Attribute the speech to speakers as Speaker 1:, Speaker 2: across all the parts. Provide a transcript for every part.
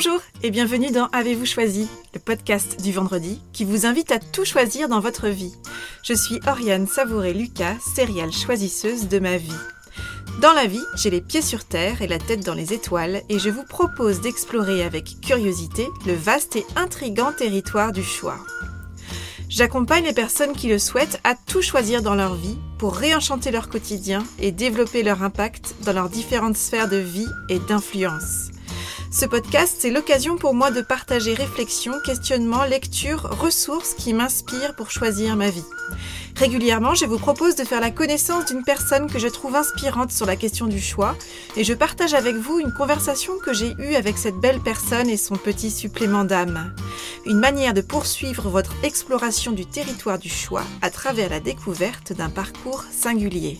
Speaker 1: Bonjour et bienvenue dans Avez-vous choisi, le podcast du vendredi qui vous invite à tout choisir dans votre vie. Je suis Oriane Savouré-Lucas, céréale choisisseuse de ma vie. Dans la vie, j'ai les pieds sur terre et la tête dans les étoiles et je vous propose d'explorer avec curiosité le vaste et intrigant territoire du choix. J'accompagne les personnes qui le souhaitent à tout choisir dans leur vie pour réenchanter leur quotidien et développer leur impact dans leurs différentes sphères de vie et d'influence. Ce podcast, c'est l'occasion pour moi de partager réflexions, questionnements, lectures, ressources qui m'inspirent pour choisir ma vie. Régulièrement, je vous propose de faire la connaissance d'une personne que je trouve inspirante sur la question du choix et je partage avec vous une conversation que j'ai eue avec cette belle personne et son petit supplément d'âme. Une manière de poursuivre votre exploration du territoire du choix à travers la découverte d'un parcours singulier.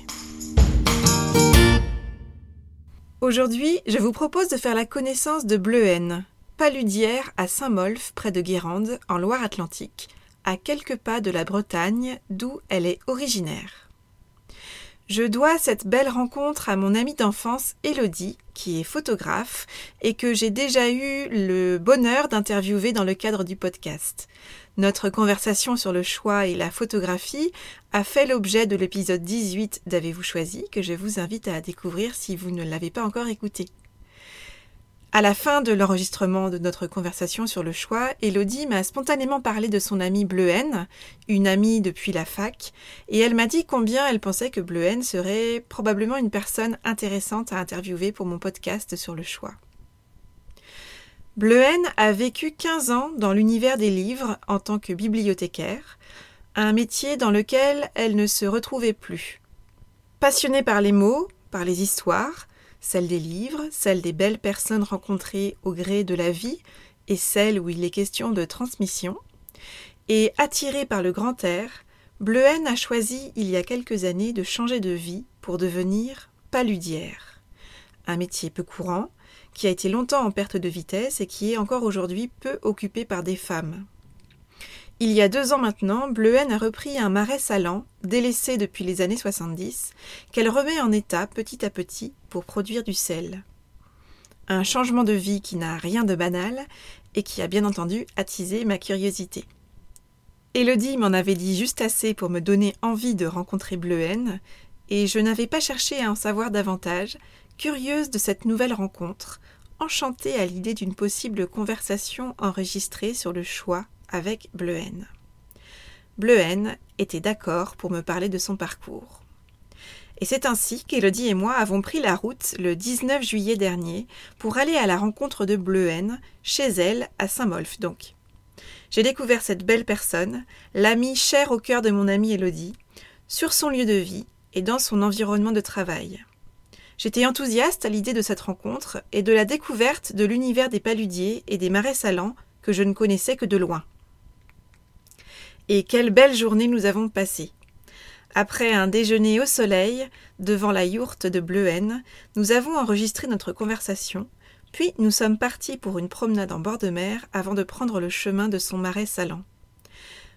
Speaker 1: Aujourd'hui, je vous propose de faire la connaissance de Bleuhen, paludière à Saint-Molf, près de Guérande, en Loire-Atlantique, à quelques pas de la Bretagne, d'où elle est originaire. Je dois cette belle rencontre à mon amie d'enfance Élodie, qui est photographe et que j'ai déjà eu le bonheur d'interviewer dans le cadre du podcast. Notre conversation sur le choix et la photographie a fait l'objet de l'épisode 18 d'Avez-vous choisi que je vous invite à découvrir si vous ne l'avez pas encore écouté. À la fin de l'enregistrement de notre conversation sur le choix, Elodie m'a spontanément parlé de son amie Bleuhen, une amie depuis la fac, et elle m'a dit combien elle pensait que Bleuhen serait probablement une personne intéressante à interviewer pour mon podcast sur le choix. Bleuhen a vécu 15 ans dans l'univers des livres en tant que bibliothécaire, un métier dans lequel elle ne se retrouvait plus. Passionnée par les mots, par les histoires, celles des livres, celles des belles personnes rencontrées au gré de la vie et celles où il est question de transmission, et attirée par le grand air, Bleuhen a choisi il y a quelques années de changer de vie pour devenir paludière. Un métier peu courant, qui a été longtemps en perte de vitesse et qui est encore aujourd'hui peu occupé par des femmes. Il y a deux ans maintenant, Bleuhen a repris un marais salant, délaissé depuis les années 70, qu'elle remet en état petit à petit pour produire du sel. Un changement de vie qui n'a rien de banal et qui a bien entendu attisé ma curiosité. Élodie m'en avait dit juste assez pour me donner envie de rencontrer Bleuhen, et je n'avais pas cherché à en savoir davantage, curieuse de cette nouvelle rencontre, enchantée à l'idée d'une possible conversation enregistrée sur le choix avec Bleuhen. Bleuhen était d'accord pour me parler de son parcours. Et c'est ainsi qu'Élodie et moi avons pris la route le 19 juillet dernier pour aller à la rencontre de Bleuhen, chez elle, à Saint-Molf donc. J'ai découvert cette belle personne, l'amie chère au cœur de mon amie Élodie, sur son lieu de vie et dans son environnement de travail. J'étais enthousiaste à l'idée de cette rencontre et de la découverte de l'univers des paludiers et des marais salants que je ne connaissais que de loin. Et quelle belle journée nous avons passée. Après un déjeuner au soleil, devant la yourte de Bleuhen, nous avons enregistré notre conversation, puis nous sommes partis pour une promenade en bord de mer avant de prendre le chemin de son marais salant.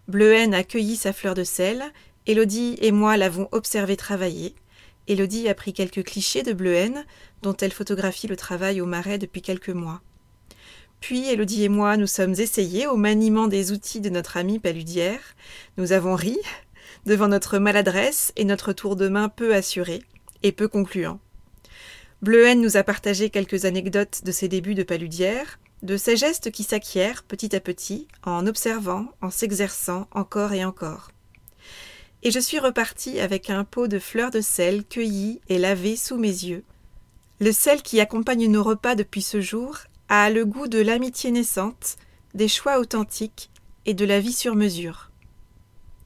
Speaker 1: Bleuhen a cueilli sa fleur de sel, Élodie et moi l'avons observé travailler, Élodie a pris quelques clichés de Bleuhen, dont elle photographie le travail au marais depuis quelques mois. Puis Élodie et moi nous sommes essayés au maniement des outils de notre amie paludière. Nous avons ri devant notre maladresse et notre tour de main peu assuré et peu concluant. Bleuhen nous a partagé quelques anecdotes de ses débuts de paludière, de ses gestes qui s'acquièrent petit à petit en observant, en s'exerçant encore et encore et je suis repartie avec un pot de fleurs de sel cueillies et lavées sous mes yeux. Le sel qui accompagne nos repas depuis ce jour a le goût de l'amitié naissante, des choix authentiques et de la vie sur mesure.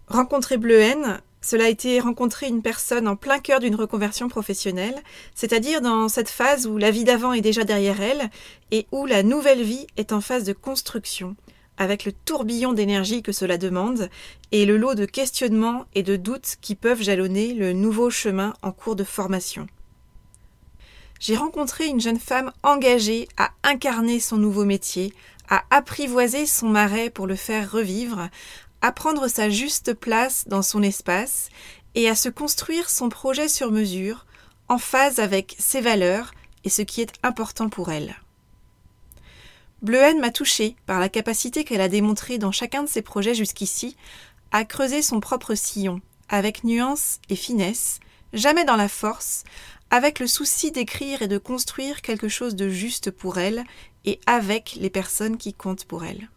Speaker 1: Rencontrer Bleuhen, cela a été rencontrer une personne en plein cœur d'une reconversion professionnelle, c'est-à-dire dans cette phase où la vie d'avant est déjà derrière elle et où la nouvelle vie est en phase de construction, avec le tourbillon d'énergie que cela demande et le lot de questionnements et de doutes qui peuvent jalonner le nouveau chemin en cours de formation. J'ai rencontré une jeune femme engagée à incarner son nouveau métier, à apprivoiser son marais pour le faire revivre, à prendre sa juste place dans son espace et à se construire son projet sur mesure, en phase avec ses valeurs et ce qui est important pour elle. Bleuhen m'a touchée par la capacité qu'elle a démontrée dans chacun de ses projets jusqu'ici à creuser son propre sillon, avec nuance et finesse, jamais dans la force, avec le souci d'écrire et de construire quelque chose de juste pour elle et avec les personnes qui comptent pour elle.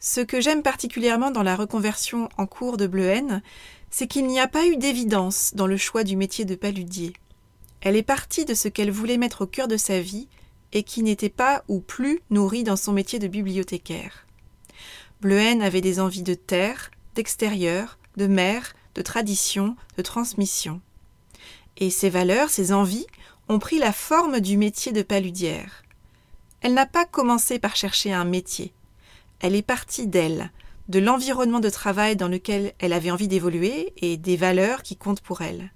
Speaker 1: Ce que j'aime particulièrement dans la reconversion en cours de Bleuhen, c'est qu'il n'y a pas eu d'évidence dans le choix du métier de paludier. Elle est partie de ce qu'elle voulait mettre au cœur de sa vie et qui n'était pas ou plus nourri dans son métier de bibliothécaire. Bleuhen avait des envies de terre, d'extérieur, de mer, de tradition, de transmission. Et ses valeurs, ses envies, ont pris la forme du métier de paludière. Elle n'a pas commencé par chercher un métier. Elle est partie d'elle, de l'environnement de travail dans lequel elle avait envie d'évoluer et des valeurs qui comptent pour elle.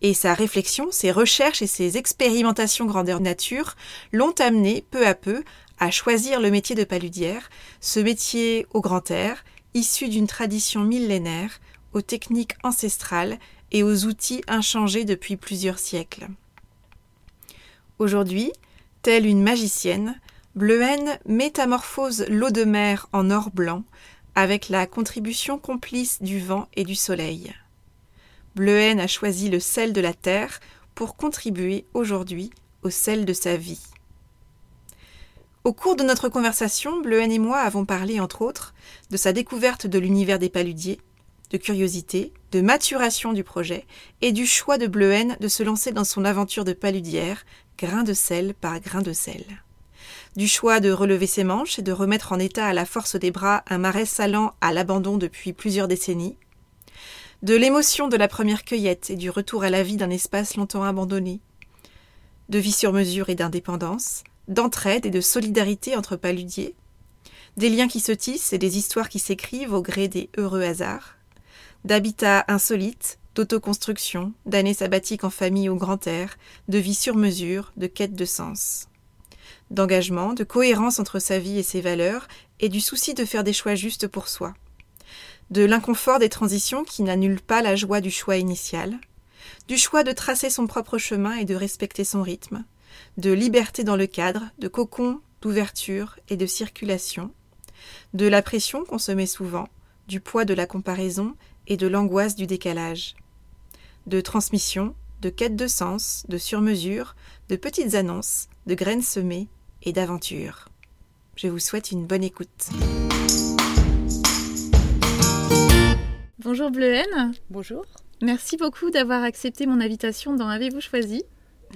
Speaker 1: Et sa réflexion, ses recherches et ses expérimentations grandeur nature l'ont amenée peu à peu à choisir le métier de paludière, ce métier au grand air, issu d'une tradition millénaire, aux techniques ancestrales et aux outils inchangés depuis plusieurs siècles. Aujourd'hui, telle une magicienne, Bleuhen métamorphose l'eau de mer en or blanc avec la contribution complice du vent et du soleil. Bleuhen a choisi le sel de la terre pour contribuer aujourd'hui au sel de sa vie. Au cours de notre conversation, Bleuhen et moi avons parlé, entre autres, de sa découverte de l'univers des paludiers, de curiosité, de maturation du projet et du choix de Bleuhen de se lancer dans son aventure de paludière, grain de sel par grain de sel. Du choix de relever ses manches et de remettre en état à la force des bras un marais salant à l'abandon depuis plusieurs décennies, de l'émotion de la première cueillette et du retour à la vie d'un espace longtemps abandonné, de vie sur mesure et d'indépendance, d'entraide et de solidarité entre paludiers, des liens qui se tissent et des histoires qui s'écrivent au gré des heureux hasards, d'habitats insolites, d'autoconstruction, d'années sabbatiques en famille au grand air, de vie sur mesure, de quête de sens, d'engagement, de cohérence entre sa vie et ses valeurs, et du souci de faire des choix justes pour soi de l'inconfort des transitions qui n'annulent pas la joie du choix initial, du choix de tracer son propre chemin et de respecter son rythme, de liberté dans le cadre, de cocon, d'ouverture et de circulation, de la pression qu'on se met souvent, du poids de la comparaison et de l'angoisse du décalage, de transmission, de quête de sens, de surmesure, de petites annonces, de graines semées et d'aventures. Je vous souhaite une bonne écoute. Bonjour Bleuhen.
Speaker 2: Bonjour.
Speaker 1: Merci beaucoup d'avoir accepté mon invitation dans Avez-vous choisi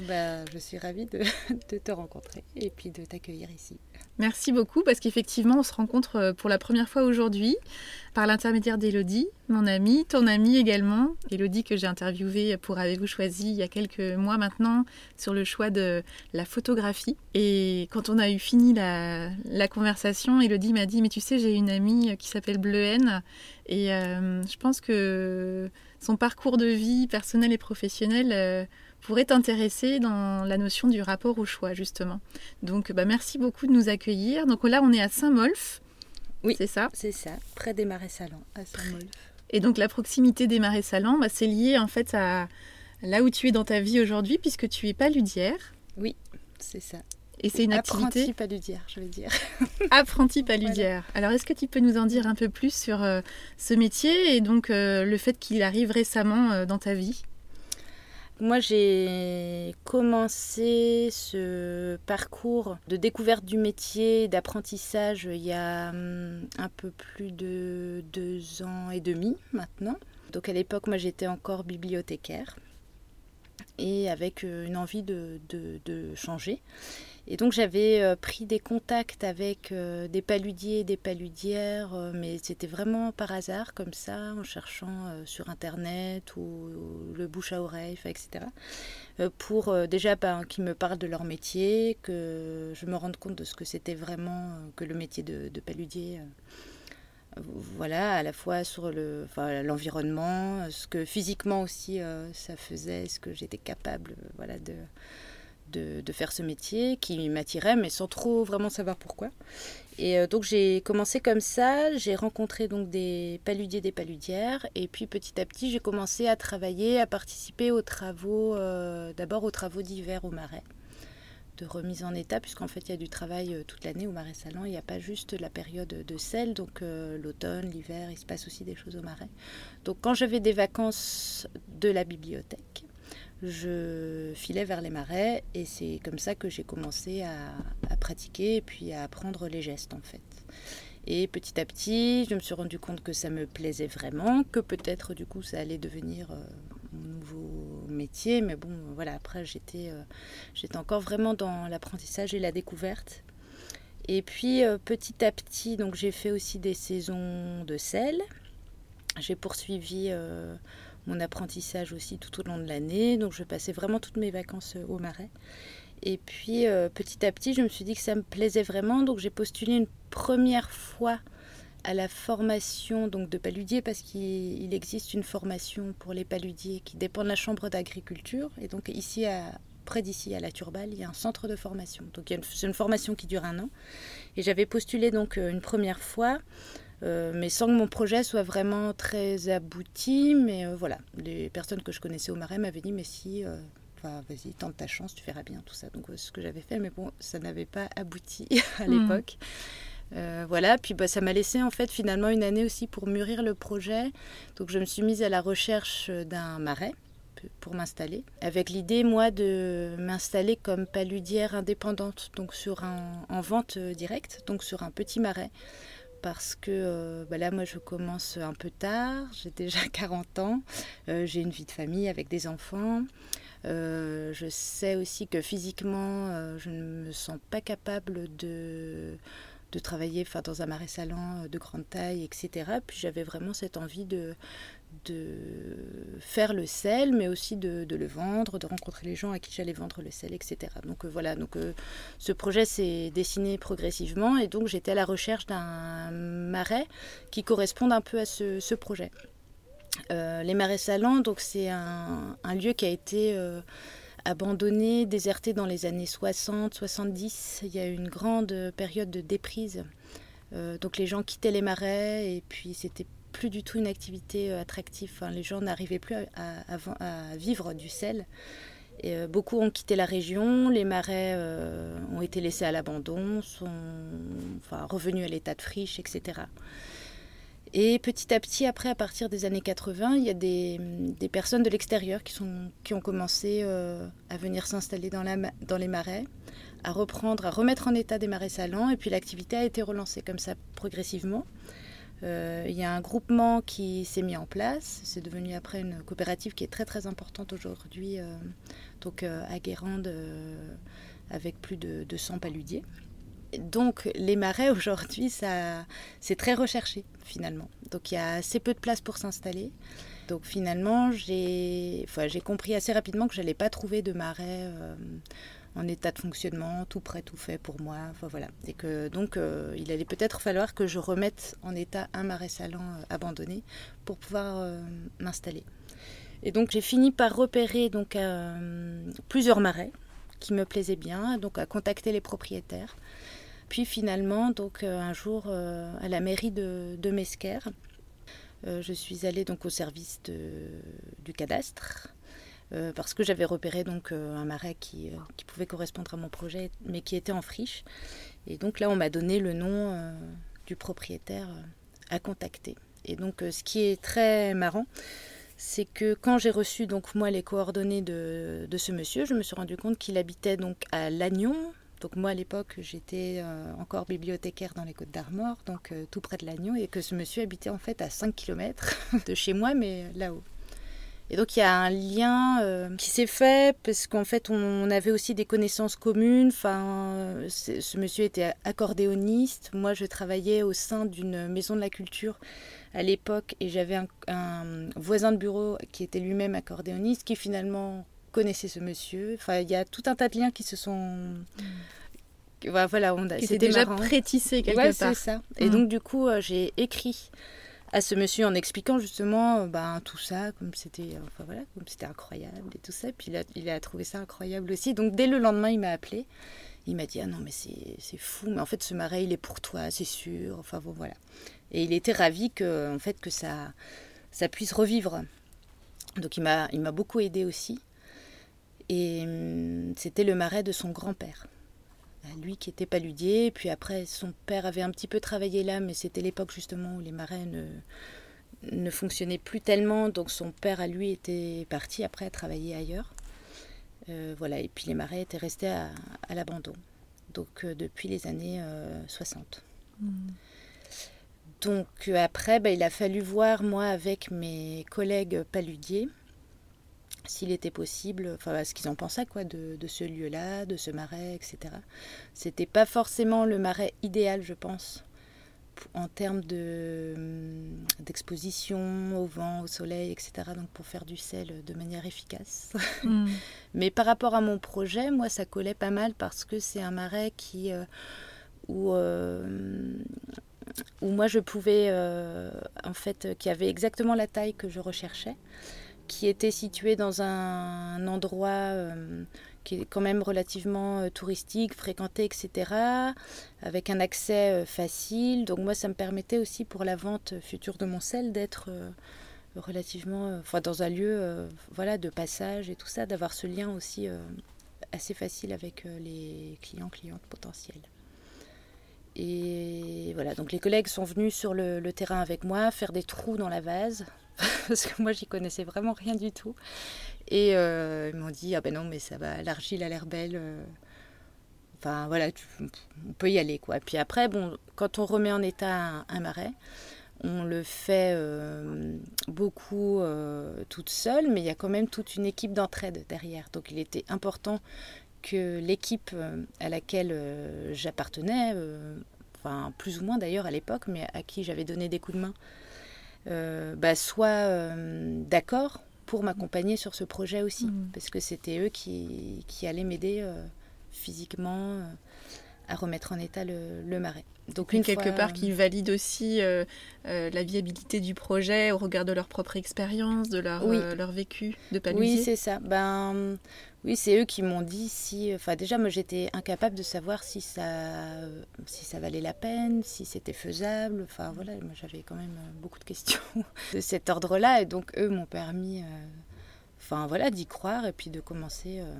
Speaker 2: bah, Je suis ravie de, te rencontrer et puis de t'accueillir ici.
Speaker 1: Merci beaucoup parce qu'effectivement on se rencontre euh, pour la première fois aujourd'hui par l'intermédiaire d'Elodie, mon amie, ton amie également. Elodie que j'ai interviewée pour Avez-vous choisi il y a quelques mois maintenant sur le choix de la photographie. Et quand on a eu fini la, conversation, Elodie m'a dit mais tu sais j'ai une amie qui s'appelle Bleuhen et euh, je pense que son parcours de vie personnel et professionnel euh, pourrait t'intéresser dans la notion du rapport au choix, justement. Donc, bah, merci beaucoup de nous accueillir. Donc là, on est à Saint-Molf.
Speaker 2: Oui, c'est ça? C'est ça, près des marais salants, à
Speaker 1: Saint-Molf. Et donc, la proximité des marais salants, bah, c'est lié en fait à là où tu es dans ta vie aujourd'hui, puisque tu es paludière.
Speaker 2: Oui, c'est ça.
Speaker 1: Et c'est une activité.
Speaker 2: Apprenti paludière, je veux dire.
Speaker 1: Apprenti paludière. Alors, est-ce que tu peux nous en dire un peu plus sur euh, ce métier et donc euh, le fait qu'il arrive récemment euh, dans ta vie?
Speaker 2: Moi, j'ai commencé ce parcours de découverte du métier, d'apprentissage, il y a hum, un peu plus de deux ans et demi maintenant. Donc à l'époque, moi, j'étais encore bibliothécaire et avec une envie de, de changer. Et donc j'avais euh, pris des contacts avec euh, des paludiers, des paludières, euh, mais c'était vraiment par hasard comme ça, en cherchant sur internet ou, le bouche à oreille, etc. pour déjà ben, qu'ils me parlent de leur métier, que je me rende compte de ce que c'était vraiment que le métier de, de paludier voilà, à la fois sur le, l'environnement, ce que physiquement aussi ça faisait, ce que j'étais capable, voilà, de, de, faire ce métier qui m'attirait, mais sans trop vraiment savoir pourquoi. Et euh, donc j'ai commencé comme ça, j'ai rencontré donc des paludiers, des paludières, et puis petit à petit j'ai commencé à travailler, à participer aux travaux, euh, d'abord aux travaux d'hiver au Marais, remise en état, puisqu'en fait, il y a du travail toute l'année au Marais Salon. Il n'y a pas juste la période de sel, donc l'automne, l'hiver, il se passe aussi des choses au Marais. Donc, quand j'avais des vacances de la bibliothèque, je filais vers les marais et c'est comme ça que j'ai commencé à, pratiquer et puis à apprendre les gestes en fait. Et petit à petit, je me suis rendu compte que ça me plaisait vraiment, que peut-être du coup ça allait devenir euh, mon nouveau métier, mais bon voilà, après j'étais euh, j'étais encore vraiment dans l'apprentissage et la découverte. Et puis euh, petit à petit, donc j'ai fait aussi des saisons de sel. J'ai poursuivi mon apprentissage aussi tout au long de l'année. Donc je passais vraiment toutes mes vacances euh, au marais. Et puis euh, petit à petit, je me suis dit que ça me plaisait vraiment. Donc j'ai postulé une première fois à la formation donc de paludier parce qu'il existe une formation pour les paludiers qui dépend de la chambre d'agriculture. Et donc ici à, près d'ici, à la Turballe, il y a un centre de formation. Donc c'est une formation qui dure un an. Et j'avais postulé donc euh, une première fois. Euh, mais sans que mon projet soit vraiment très abouti. Mais euh, voilà, les personnes que je connaissais au Marais m'avaient dit, mais si, euh, vas-y, tente ta chance, tu feras bien tout ça. Donc ce que j'avais fait, mais bon, ça n'avait pas abouti à hmm. l'époque. voilà, puis bah, ça m'a laissé en fait finalement une année aussi pour mûrir le projet. Donc je me suis mise à la recherche d'un marais pour m'installer, avec l'idée moi de m'installer comme paludière indépendante, donc sur un, en vente directe, donc sur un petit marais parce que euh, bah là, moi, je commence un peu tard, j'ai déjà 40 ans, euh, j'ai une vie de famille avec des enfants. Euh, je sais aussi que physiquement, je ne me sens pas capable de, de travailler dans un marais salant de grande taille, etc. Puis j'avais vraiment cette envie de, de faire le sel, mais aussi de, le vendre, de rencontrer les gens à qui j'allais vendre le sel, etc. Donc euh, voilà, donc euh, ce projet s'est dessiné progressivement et donc j'étais à la recherche d'un marais qui corresponde un peu à ce, projet. Euh, les marais salants, donc c'est un, lieu qui a été abandonné, déserté dans les années 60-70. Il y a eu une grande période de déprise. donc les gens quittaient les marais et puis c'était plus du tout une activité euh, attractive. les gens n'arrivaient plus à, vivre du sel. Euh, beaucoup ont quitté la région, les marais euh, ont été laissés à l'abandon, sont revenus à l'état de friche, etc. Et petit à petit, après, à partir des années 80, il y a des, personnes de l'extérieur qui, qui ont commencé à venir s'installer dans, dans les marais, à reprendre, à remettre en état des marais salants, et puis l'activité a été relancée comme ça progressivement. Euh, il y a un groupement qui s'est mis en place. C'est devenu après une coopérative qui est très très importante aujourd'hui, euh, donc euh, à Guérande, avec plus de 200 paludiers. Donc les marais aujourd'hui, ça, c'est très recherché finalement. Donc il y a assez peu de place pour s'installer. Donc finalement, j'ai, enfin, j'ai compris assez rapidement que je n'allais pas trouver de marais en état de fonctionnement, tout prêt, tout fait pour moi. Voilà. Et que donc euh, il allait peut-être falloir que je remette en état un marais salant euh, abandonné pour pouvoir euh, m'installer. Et donc j'ai fini par repérer donc plusieurs marais qui me plaisaient bien, donc à contacter les propriétaires. Puis finalement, donc un jour à la mairie de, de Mesquer, je suis allée donc au service du cadastre euh, parce que j'avais repéré donc euh, un marais qui, euh, qui, pouvait correspondre à mon projet, mais qui était en friche. Et donc là, on m'a donné le nom du propriétaire à contacter. Et donc, ce qui est très marrant, c'est que quand j'ai reçu donc moi les coordonnées de, de, ce monsieur, je me suis rendu compte qu'il habitait donc à Lannion. Donc moi à l'époque j'étais encore bibliothécaire dans les Côtes d'Armor, donc tout près de Lannion, et que ce monsieur habitait en fait à 5 km de chez moi, mais là-haut. Et donc il y a un lien euh, qui s'est fait parce qu'en fait on, avait aussi des connaissances communes. Enfin, ce monsieur était accordéoniste. Moi, je travaillais au sein d'une maison de la culture à l'époque et j'avais un, voisin de bureau qui était lui-même accordéoniste qui finalement connaissait ce monsieur. Enfin, il y a tout un tas de liens qui se sont
Speaker 1: voilà, on a, c'était déjà prétissé quelque
Speaker 2: ouais, c'est ça. Et mm. donc du coup, euh, j'ai écrit à ce monsieur en expliquant justement ben, tout ça, comme c'était euh, enfin, voilà, comme c'était incroyable et tout ça. Puis il a, trouvé ça incroyable aussi. Donc dès le lendemain, il m'a appelé. Il m'a dit Ah non, mais c'est fou, mais en fait, ce marais, il est pour toi, c'est sûr. Enfin voilà. Et il était ravi que, en fait, que ça, ça puisse revivre. Donc il m'a beaucoup aidé aussi. Et hum, c'était le marais de son grand-père. Lui qui était paludier, puis après son père avait un petit peu travaillé là, mais c'était l'époque justement où les marais ne, ne fonctionnaient plus tellement, donc son père à lui était parti après travailler ailleurs. Euh, voilà, et puis les marais étaient restés à, l'abandon, donc euh, depuis les années 60. Euh, hmm. Donc après, bah, il a fallu voir, moi, avec mes collègues paludiers, s'il était possible, enfin ce qu'ils en pensaient quoi, de, ce lieu-là, de ce marais, etc. C'était pas forcément le marais idéal, je pense, en termes de, hum, d'exposition au vent, au soleil, etc. Donc pour faire du sel de manière efficace. Hmm. Mais par rapport à mon projet, moi ça collait pas mal parce que c'est un marais qui, euh, où, euh, où moi je pouvais, euh, en fait, qui avait exactement la taille que je recherchais qui était situé dans un, endroit euh, qui est quand même relativement euh, touristique, fréquenté, etc., avec un accès euh, facile. Donc moi, ça me permettait aussi pour la vente future de mon sel d'être relativement, enfin dans un lieu, voilà, de passage et tout ça, d'avoir ce lien aussi assez facile avec les clients, clientes potentiels. Et voilà, donc les collègues sont venus sur le terrain avec moi, faire des trous dans la vase, parce que moi j'y connaissais vraiment rien du tout. Et euh, ils m'ont dit ah ben non mais ça va, l'argile a l'air belle. Euh. Enfin voilà, on peut y aller quoi. Puis après bon, quand on remet en état un, marais, on le fait euh, beaucoup toute seule, mais il y a quand même toute une équipe d'entraide derrière. Donc il était important que l'équipe à laquelle j'appartenais, enfin plus ou moins d'ailleurs à l'époque, mais à qui j'avais donné des coups de main bah, soient euh, d'accord pour m'accompagner sur ce projet aussi, mm. parce que c'était eux qui, qui allaient m'aider euh, physiquement à remettre en état le, marais.
Speaker 1: Donc une quelque part qui valide aussi la viabilité du projet au regard de leur propre expérience, de leur, leur vécu de paludier.
Speaker 2: Oui, c'est ça. Ben, oui, c'est eux qui m'ont dit si. Enfin, déjà, moi, j'étais incapable de savoir si ça, si ça valait la peine, si c'était faisable. Enfin, voilà, moi, j'avais quand même euh, beaucoup de questions de cet ordre-là. Et donc, eux m'ont permis, euh, enfin, voilà, d'y croire et puis de commencer euh,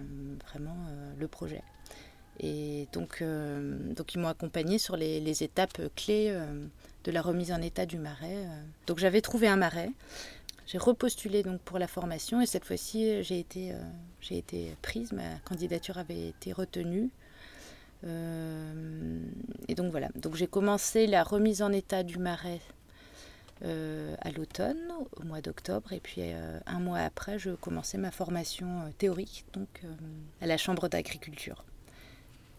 Speaker 2: vraiment le projet. Et donc, donc ils m'ont accompagné sur les, les étapes clés de la remise en état du marais. Donc, j'avais trouvé un marais. J'ai repostulé donc pour la formation et cette fois-ci j'ai été, euh, j'ai été prise, ma candidature avait été retenue. Euh, et donc voilà, donc j'ai commencé la remise en état du marais euh, à l'automne, au mois d'octobre, et puis un mois après, je commençais ma formation théorique donc à la Chambre d'agriculture.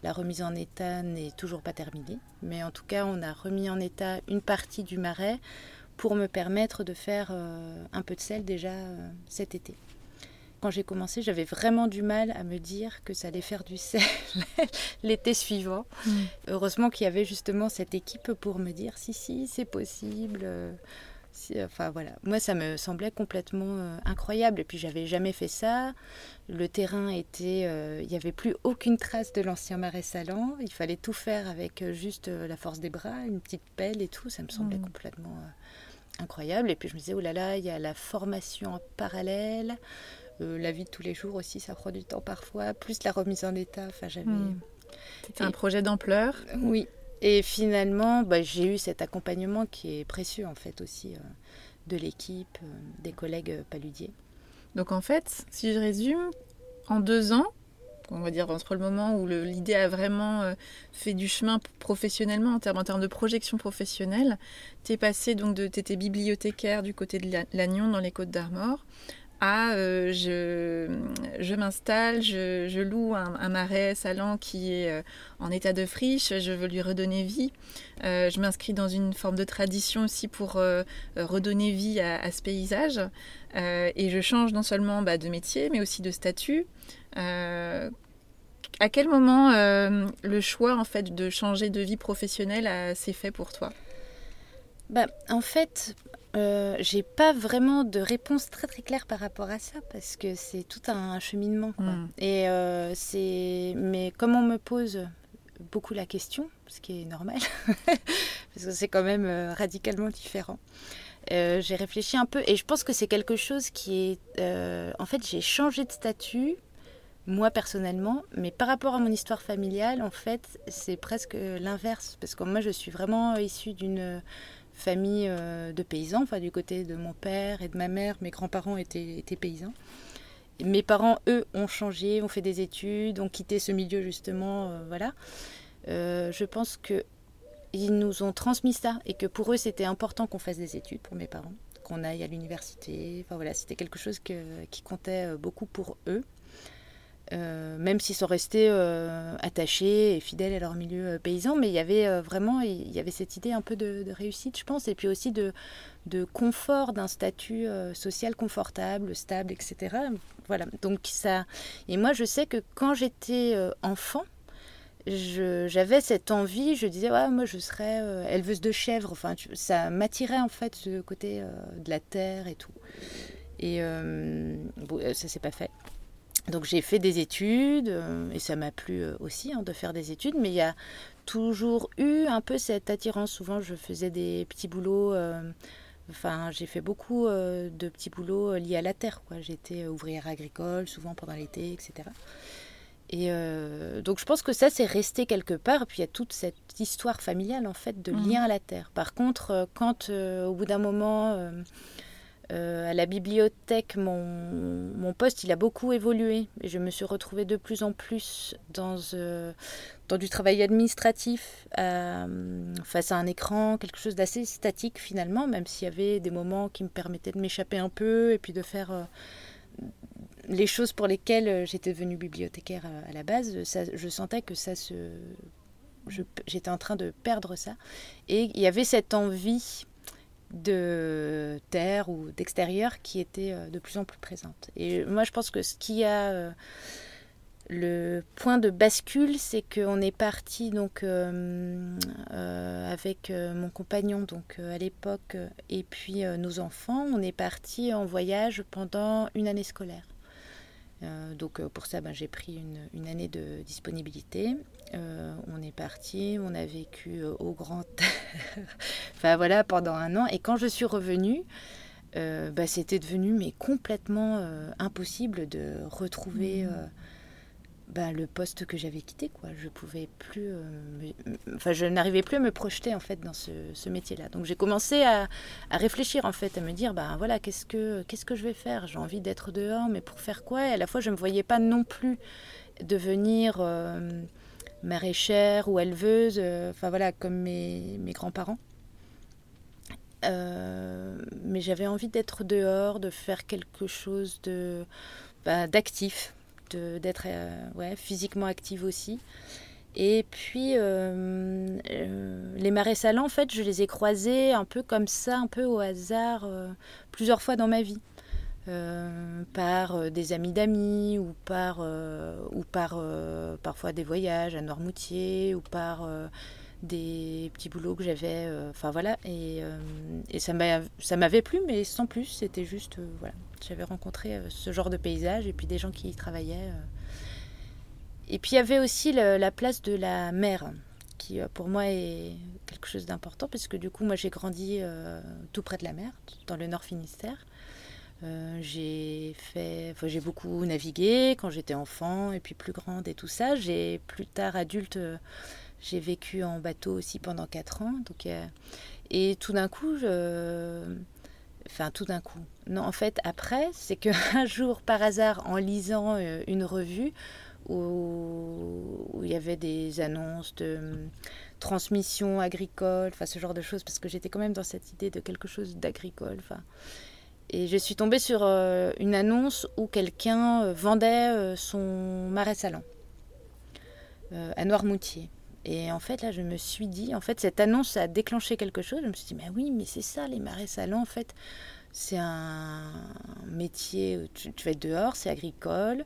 Speaker 2: La remise en état n'est toujours pas terminée, mais en tout cas, on a remis en état une partie du marais pour me permettre de faire euh, un peu de sel déjà euh, cet été. Quand j'ai commencé, j'avais vraiment du mal à me dire que ça allait faire du sel l'été suivant. Mm. Heureusement qu'il y avait justement cette équipe pour me dire si, si, c'est possible. Euh, enfin voilà, moi ça me semblait complètement incroyable. Et puis j'avais jamais fait ça. Le terrain était, il n'y avait plus aucune trace de l'ancien marais salant. Il fallait tout faire avec juste la force des bras, une petite pelle et tout. Ça me semblait mm. complètement incroyable. Et puis je me disais, oh là là, il y a la formation en parallèle, euh, la vie de tous les jours aussi, ça prend du temps parfois, plus la remise en état. Enfin, j'avais. Hmm.
Speaker 1: C'était un projet d'ampleur.
Speaker 2: Oui. Et finalement, bah, j'ai eu cet accompagnement qui est précieux en fait aussi euh, de l'équipe, euh, des collègues paludiers.
Speaker 1: Donc en fait, si je résume, en deux ans, on va dire entre le moment où l'idée a vraiment euh, fait du chemin professionnellement en termes, de projection professionnelle. Tu passé donc de étais bibliothécaire du côté de Lannion dans les Côtes d'Armor euh, je, m'installe, je, loue un, marais salant qui est euh, en état de friche, je veux lui redonner vie. je m'inscris dans une forme de tradition aussi pour redonner vie à, ce paysage. et je change non seulement bah, de métier, mais aussi de statut. Euh, à quel moment euh, le choix en fait de changer de vie professionnelle s'est fait pour toi?
Speaker 2: Bah, En fait, euh, j'ai pas vraiment de réponse très très claire par rapport à ça parce que c'est tout un cheminement. Hmm. Et euh, c'est, mais comme on me pose beaucoup la question, ce qui est normal, parce que c'est quand même radicalement différent. j'ai réfléchi un peu et je pense que c'est quelque chose qui est... en fait, j'ai changé de statut moi personnellement, mais par rapport à mon histoire familiale, en fait, c'est presque l'inverse, parce que moi, je suis vraiment issue d'une famille euh, de paysans, enfin du côté de mon père et de ma mère, mes grands-parents étaient, étaient, paysans. Mes parents, eux, ont changé, ont fait des études, ont quitté ce milieu justement, euh, voilà. Euh, je pense que ils nous ont transmis ça et que pour eux c'était important qu'on fasse des études pour mes parents, qu'on aille à l'université. Enfin voilà, c'était quelque chose qui comptait beaucoup pour eux. Euh, même s'ils sont restés euh, attachés et fidèles à leur milieu euh, paysan, mais il y avait vraiment il y avait cette idée un peu de, réussite, je pense, et puis aussi de, confort, d'un statut social confortable, stable, etc. Voilà, donc ça. Et moi, je sais que quand j'étais enfant, j'avais cette envie, je disais, ouais, moi je serais éleveuse de chèvres, enfin, ça m'attirait en fait ce côté de la terre et tout. Et bon, ça s'est pas fait. Donc j'ai fait des études euh, et ça m'a plu euh, aussi hein, de faire des études, mais il y a toujours eu un peu cette attirance. Souvent je faisais des petits boulots, euh, enfin j'ai fait beaucoup de petits boulots liés à la terre. J'étais ouvrière agricole souvent pendant l'été, etc. Et donc je pense que ça c'est resté quelque part. Puis il y a toute cette histoire familiale en fait de mmh. lien à la terre. Par contre, quand au bout d'un moment euh, à la bibliothèque, mon, poste, il a beaucoup évolué. Et je me suis retrouvée de plus en plus dans, euh, du travail administratif, euh, face à un écran, quelque chose d'assez statique finalement, même s'il y avait des moments qui me permettaient de m'échapper un peu et puis de faire les choses pour lesquelles j'étais devenue bibliothécaire à, la base. je sentais que. J'étais en train de perdre ça. Et il y avait cette envie de terre ou d'extérieur qui était euh, de plus en plus présente. Et moi, je pense que ce qui a euh, le point de bascule, c'est qu'on est parti donc euh, avec mon compagnon donc à l'époque et puis nos enfants, on est parti en voyage pendant une année scolaire. Donc pour ça, ben, j'ai pris une, une, année de disponibilité euh, on est parti, on a vécu euh, au grand enfin voilà, pendant un an. Et quand je suis revenue, euh, bah, c'était devenu mais complètement impossible de retrouver mmh. Bah, le poste que j'avais quitté. Quoi. Je pouvais plus, enfin je n'arrivais plus à me projeter en fait dans ce, métier-là. Donc j'ai commencé à, réfléchir en fait, à me dire bah voilà qu'est-ce que qu'est-ce que je vais faire? J'ai envie d'être dehors, mais pour faire quoi? Et à la fois je ne me voyais pas non plus devenir maraîchère ou éleveuse, euh, voilà, comme mes, grands-parents. Euh, mais j'avais envie d'être dehors, de faire quelque chose bah, d'actif, d'être euh, ouais, physiquement active aussi. Et puis les marais salants, en fait, je les ai croisés un peu comme ça, un peu au hasard, plusieurs fois dans ma vie. Euh, par euh, des amis d'amis ou par, euh, ou par parfois des voyages à Noirmoutier ou par des petits boulots que j'avais. Enfin voilà, et, et ça m'avait plu, mais sans plus, c'était juste, voilà, j'avais rencontré ce genre de paysage et puis des gens qui y travaillaient. Et puis il y avait aussi la place de la mer, qui pour moi est quelque chose d'important, parce que du coup, moi j'ai grandi tout près de la mer, dans le Nord Finistère. Euh, j'ai fait, enfin, j'ai beaucoup navigué quand j'étais enfant et puis plus grande et tout ça. J'ai plus tard adulte, euh, j'ai vécu en bateau aussi pendant 4 ans. Donc, euh, et tout d'un coup, je, enfin tout d'un coup. Non, en fait, après, c'est qu'un jour, par hasard, en lisant une revue où, il y avait des annonces de transmission agricole, enfin ce genre de choses, parce que j'étais quand même dans cette idée de quelque chose d'agricole. Enfin, et je suis tombée sur euh, une annonce où quelqu'un euh, vendait euh, son marais salon à Noirmoutier. Et en fait, là, je me suis dit, en fait, cette annonce a déclenché quelque chose. Je me suis dit, mais oui, mais c'est ça, les marais salons, en fait. C'est un métier, tu, tu vas être dehors, c'est agricole,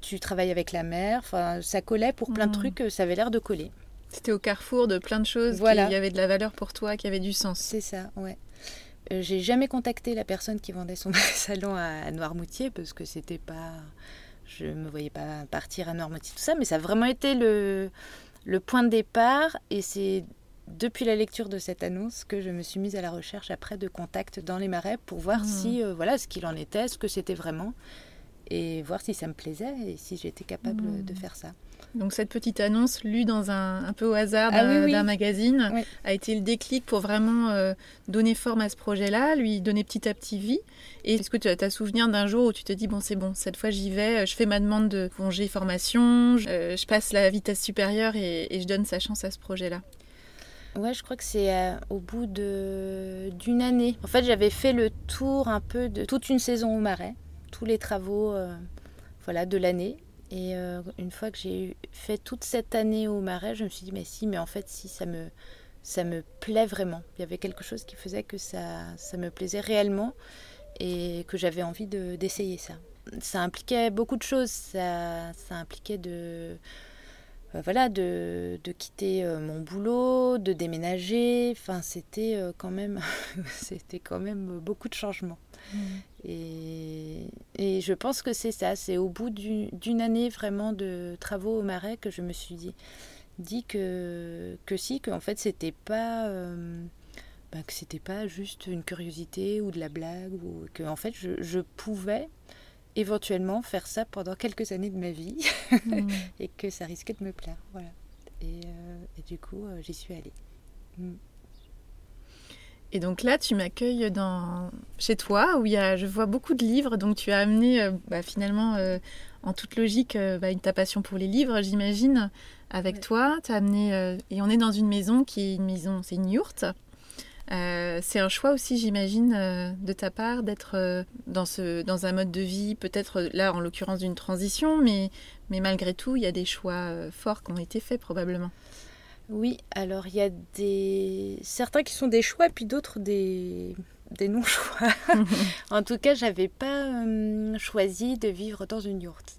Speaker 2: tu travailles avec la mer. Enfin, ça collait pour plein de mmh. trucs, ça avait l'air de coller.
Speaker 1: C'était au carrefour de plein de choses voilà. qui avaient de la valeur pour toi, qui avaient du sens.
Speaker 2: C'est ça, ouais. Euh, j'ai jamais contacté la personne qui vendait son salon à, Noirmoutier parce que c'était pas. Je me voyais pas partir à Noirmoutier, tout ça, mais ça a vraiment été le, le point de départ et c'est depuis la lecture de cette annonce que je me suis mise à la recherche après de contacts dans les marais pour voir mmh. si, euh, voilà, ce qu'il en était, ce que c'était vraiment. et voir si ça me plaisait et si j'étais capable de faire ça.
Speaker 3: Donc cette petite annonce lue dans un, un peu au hasard ah d'un magazine a été le déclic pour vraiment euh, donner forme à ce projet-là, lui donner petit à petit vie. Et est-ce que tu as, souvenir d'un jour où tu te dis bon c'est bon, cette fois j'y vais, je fais ma demande de congé formation, je, euh, passe la vitesse supérieure et, je donne sa chance à ce projet-là?
Speaker 2: Ouais, je crois que c'est euh, au bout d'une année. En fait, j'avais fait le tour un peu de toute une saison au Marais, tous les travaux voilà, de l'année. Et euh, une fois que j'ai fait toute cette année au Marais, je me suis dit, mais si, mais en fait, si, ça me, ça me plaît vraiment. Il y avait quelque chose qui faisait que ça, ça me plaisait réellement et que j'avais envie d'essayer ça. Ça impliquait beaucoup de choses. Ça, ça impliquait de, euh, voilà, de, de quitter euh, mon boulot, de déménager. Enfin, c'était quand même, c'était quand même beaucoup de changements. Mmh. Et, et, je pense que c'est ça, c'est au bout d'une année vraiment de travaux au marais que je me suis dit, dit que, que si, qu'en fait c'était pas, euh, bah, que c'était pas juste une curiosité ou de la blague, ou que en fait je, je pouvais éventuellement faire ça pendant quelques années de ma vie mmh. et que ça risquait de me plaire. Voilà. Et, euh, et du coup, euh, j'y suis allée. Mmh.
Speaker 3: Et donc là, tu m'accueilles dans chez toi où il y a, je vois beaucoup de livres. Donc tu as amené euh, bah, finalement, en toute logique, bah, ta passion pour les livres, j'imagine, avec toi. Tu as amené et on est dans une maison qui est une maison, c'est une yourte. C'est un choix aussi, j'imagine, de ta part d'être dans, ce, dans un mode de vie, peut-être là en l'occurrence d'une transition, mais, mais malgré tout, il y a des choix forts qui ont été faits probablement.
Speaker 2: Oui, alors il y a des certains qui sont des choix, puis d'autres des, des non-choix. en tout cas, j'avais pas euh, choisi de vivre dans une yourte.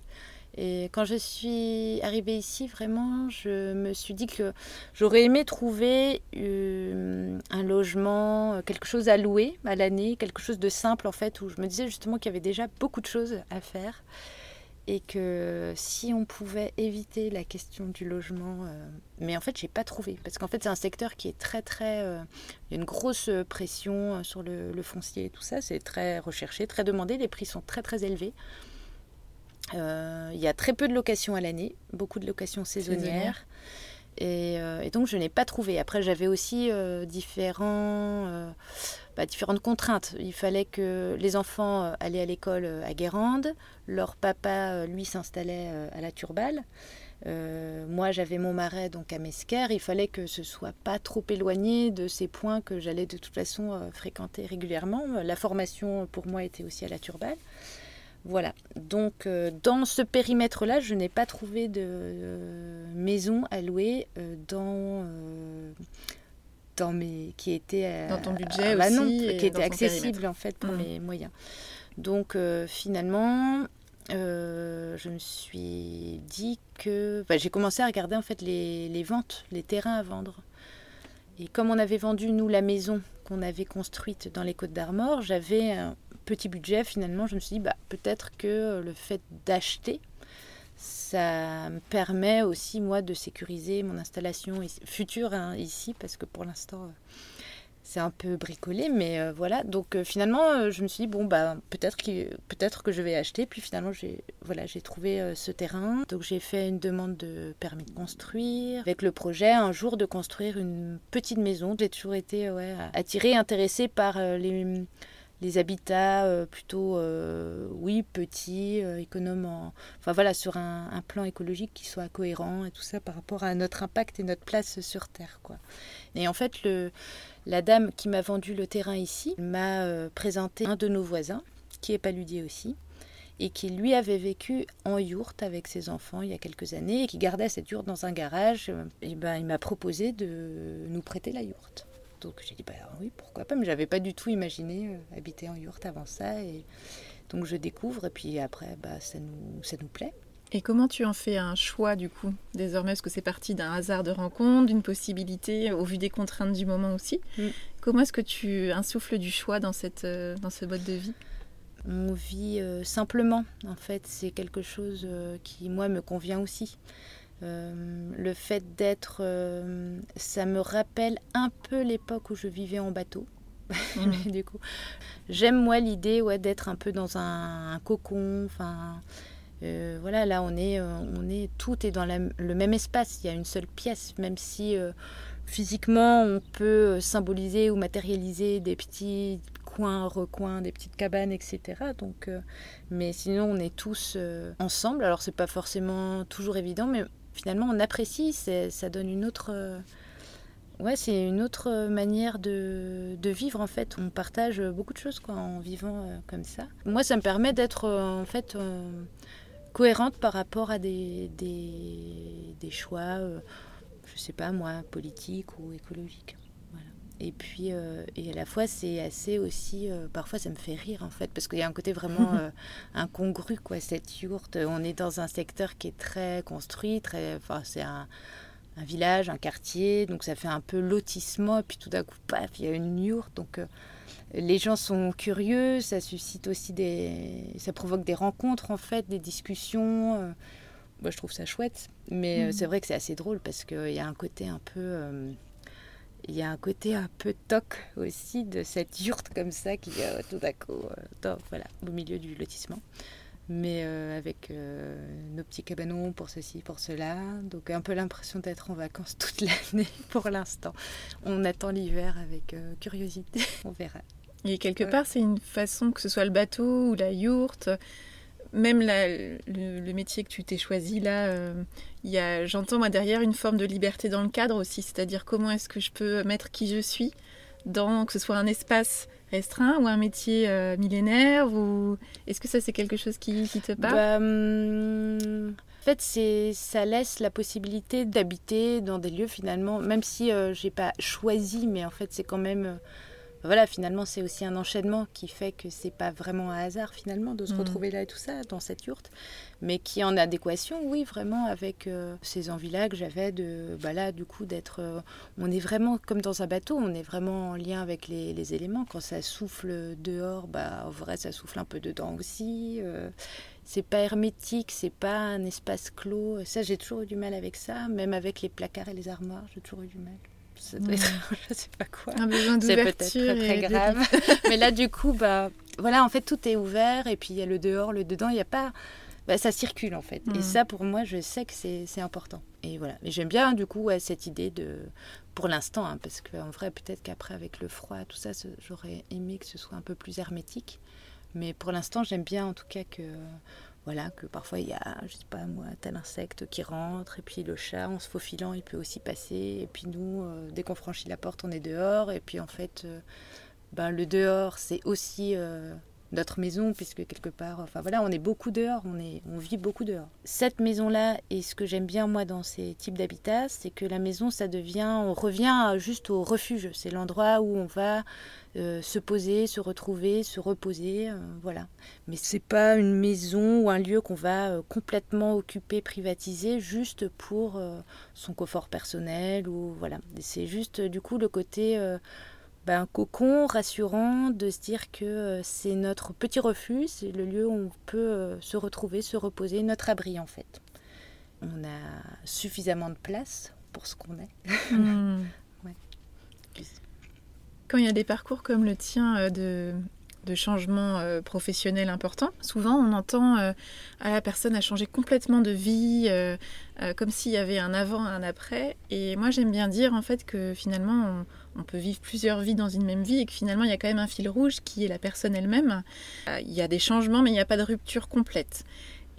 Speaker 2: Et quand je suis arrivée ici, vraiment, je me suis dit que j'aurais aimé trouver euh, un logement, euh, quelque chose à louer à l'année, quelque chose de simple en fait, où je me disais justement qu'il y avait déjà beaucoup de choses à faire et que si on pouvait éviter la question du logement, euh, mais en fait j'ai pas trouvé. Parce qu'en fait c'est un secteur qui est très très, il y a une grosse pression sur le, foncier et tout ça, c'est très recherché, très demandé, les prix sont très très élevés. Il y a très peu de locations à l'année, beaucoup de locations saisonnières. Et, et, donc je n'ai pas trouvé. Après j'avais aussi différents bah, différentes contraintes. Il fallait que les enfants euh, allaient à l'école euh, à Guérande, leur papa, euh, lui, s'installait à la Turballe. moi, j'avais mon marais donc à Mesquer. Il fallait que ce soit pas trop éloigné de ces points que j'allais de toute façon fréquenter régulièrement. La formation pour moi était aussi à la Turballe. Voilà. Donc, dans ce périmètre-là, je n'ai pas trouvé de maison à louer dans dans mes, qui était
Speaker 3: euh, dans ton budget bah aussi,
Speaker 2: qui était accessible en fait pour mm. mes moyens. Donc euh, finalement, euh, je me suis dit que bah, j'ai commencé à regarder en fait les, les, ventes, les terrains à vendre. Et comme on avait vendu nous la maison qu'on avait construite dans les Côtes d'Armor, j'avais petit budget. Finalement, je me suis dit bah, peut-être que le fait d'acheter ça me permet aussi, moi, de sécuriser mon installation future hein, ici, parce que pour l'instant, euh, c'est un peu bricolé, mais euh, voilà. Donc euh, finalement, je me suis dit, bon, bah, peut-être que, peut que je vais acheter. Puis finalement, j'ai voilà, trouvé ce terrain. Donc j'ai fait une demande de permis de construire, avec le projet un jour de construire une petite maison. J'ai toujours été ouais, attirée, intéressée par les les habitats euh, plutôt, euh, oui, petits, euh, économes, enfin voilà, sur un, plan écologique qui soit cohérent et tout ça par rapport à notre impact et notre place sur Terre. Quoi. Et en fait, le, la dame qui m'a vendu le terrain ici m'a présenté un de nos voisins, qui est paludier aussi, et qui lui avait vécu en yourte avec ses enfants il y a quelques années, et qui gardait cette yourte dans un garage. Et ben, il m'a proposé de nous prêter la yourte. Donc j'ai dit, bah oui, pourquoi pas, mais j'avais pas du tout imaginé euh, habiter en yourte avant ça. Et donc je découvre, et puis après, bah, ça, nous, ça nous plaît.
Speaker 3: Et comment tu en fais un choix du coup Désormais, est-ce que c'est parti d'un hasard de rencontre, d'une possibilité, au vu des contraintes du moment aussi mm. Comment est-ce que tu insuffles du choix dans, cette, euh, dans ce mode de vie?
Speaker 2: On vit euh, simplement, en fait, c'est quelque chose qui, moi, me convient aussi. Euh, le fait d'être, euh, ça me rappelle un peu l'époque où je vivais en bateau. Mmh. du coup, j'aime moi l'idée ouais, d'être un peu dans un, cocon. Enfin, euh, voilà, là on est, on est, tout est dans le même espace. Il y a une seule pièce, même si physiquement on peut symboliser ou matérialiser des petits coins, recoins, des petites cabanes, etc. Donc, mais sinon on est tous ensemble. Alors c'est pas forcément toujours évident, mais finalement on apprécie, ça donne une autre... Euh, ouais, c'est une autre manière de, vivre en fait. On partage beaucoup de choses quoi, en vivant euh, comme ça. Moi, ça me permet d'être euh, en fait cohérente par rapport à des, des, choix, je sais pas moi, politiques ou écologiques. Et puis, euh, et à la fois, c'est assez aussi. Euh, parfois, ça me fait rire, en fait, parce qu'il y a un côté vraiment euh, incongru, quoi, cette yourte. On est dans un secteur qui est très construit, très. Enfin, c'est un, un, village, un quartier, donc ça fait un peu lotissement, et puis tout d'un coup, paf, il y a une yourte. Donc, les gens sont curieux, ça suscite aussi des. Ça provoque des rencontres, en fait, des discussions. moi, je trouve ça chouette, mais mmh. c'est vrai que c'est assez drôle, parce qu'il y a un côté un peu il y a un côté un peu toc aussi de cette yourte comme ça qui est euh, tout d'un coup euh, voilà, au milieu du lotissement. Mais euh, avec nos petits cabanons pour ceci, pour cela. Donc un peu l'impression d'être en vacances toute l'année pour l'instant. On attend l'hiver avec curiosité. On verra.
Speaker 3: Et quelque part, c'est une façon que ce soit le bateau ou la yourte, même le, métier que tu t'es choisi là, euh, j'entends moi derrière une forme de liberté dans le cadre aussi, c'est-à-dire comment est-ce que je peux mettre qui je suis dans que ce soit un espace restreint ou un métier euh, millénaire ou est-ce que ça c'est quelque chose qui, te parle?
Speaker 2: Bah, hum, En fait, ça laisse la possibilité d'habiter dans des lieux finalement, même si euh, j'ai pas choisi, mais en fait c'est quand même voilà, finalement, c'est aussi un enchaînement qui fait que c'est pas vraiment un hasard finalement de se mm. retrouver là et tout ça dans cette yourte, mais qui est en adéquation, oui, vraiment avec euh, ces envies-là que j'avais de, bah là, du coup, d'être, euh, on est vraiment comme dans un bateau, on est vraiment en lien avec les, éléments. Quand ça souffle dehors, bah en vrai, ça souffle un peu dedans aussi. Euh, c'est pas hermétique, c'est pas un espace clos. Ça, j'ai toujours eu du mal avec ça, même avec les placards et les armoires, j'ai toujours eu du mal ça doit être, je sais pas quoi.
Speaker 3: Un besoin
Speaker 2: C'est peut-être très, très grave. Mais là, du coup, bah, voilà, en fait, tout est ouvert et puis il y a le dehors, le dedans, il n'y a pas. Bah, ça circule en fait. Et mm. ça, pour moi, je sais que c'est important. Et voilà. Mais j'aime bien, du coup, cette idée de. Pour l'instant, hein, parce qu'en vrai, peut-être qu'après, avec le froid, tout ça, j'aurais aimé que ce soit un peu plus hermétique. Mais pour l'instant, j'aime bien en tout cas que voilà, que parfois il y a, je sais pas moi, tel insecte qui rentre, et puis le chat, en se faufilant, il peut aussi passer, et puis nous, euh, dès qu'on franchit la porte, on est dehors, et puis en fait, euh, ben, le dehors, c'est aussi euh, notre maison, puisque quelque part, enfin voilà, on est beaucoup dehors, on, est, on vit beaucoup dehors. Cette maison-là, et ce que j'aime bien moi dans ces types d'habitats, c'est que la maison, ça devient, on revient juste au refuge. C'est l'endroit où on va euh, se poser, se retrouver, se reposer, euh, voilà. Mais c'est pas une maison ou un lieu qu'on va euh, complètement occuper, privatiser, juste pour son confort personnel ou voilà. C'est juste du coup le côté ben, un cocon rassurant de se dire que euh, c'est notre petit refuge, c'est le lieu où on peut euh, se retrouver, se reposer, notre abri en fait. On a suffisamment de place pour ce qu'on est. Hmm.
Speaker 3: Quand il y a des parcours comme le tien euh, de, de changements professionnels importants, souvent on entend à la personne a changé complètement de vie, comme s'il y avait un avant, un après. Et moi j'aime bien dire en fait que finalement on, peut vivre plusieurs vies dans une même vie et que finalement il y a quand même un fil rouge qui est la personne elle-même. Euh, il y a des changements mais il n'y a pas de rupture complète.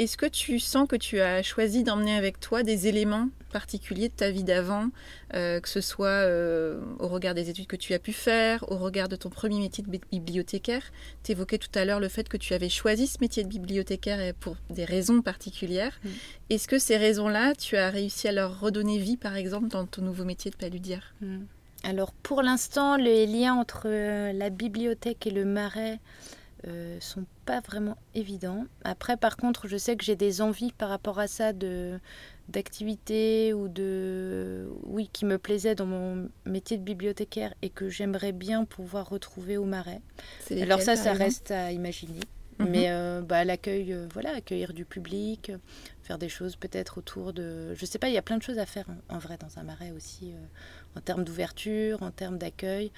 Speaker 3: Est-ce que tu sens que tu as choisi d'emmener avec toi des éléments particuliers de ta vie d'avant, euh, que ce soit euh, au regard des études que tu as pu faire, au regard de ton premier métier de bibliothécaire? Tu évoquais tout à l'heure le fait que tu avais choisi ce métier de bibliothécaire pour des raisons particulières. Est-ce que ces raisons-là, tu as réussi à leur redonner vie, par exemple, dans ton nouveau métier de paludière? Mm.
Speaker 2: Alors pour l'instant, les liens entre euh, la bibliothèque et le marais euh, sont pas vraiment évidents. Après, par contre, je sais que j'ai des envies par rapport à ça de d'activités ou de oui qui me plaisaient dans mon métier de bibliothécaire et que j'aimerais bien pouvoir retrouver au marais. Alors ça, ça reste à imaginer. Mhm. Mais euh, bah, l'accueil, voilà, accueillir du public, des choses peut-être autour de... Je sais pas, il y a plein de choses à faire en, vrai dans un marais aussi, euh, en termes d'ouverture, en termes d'accueil,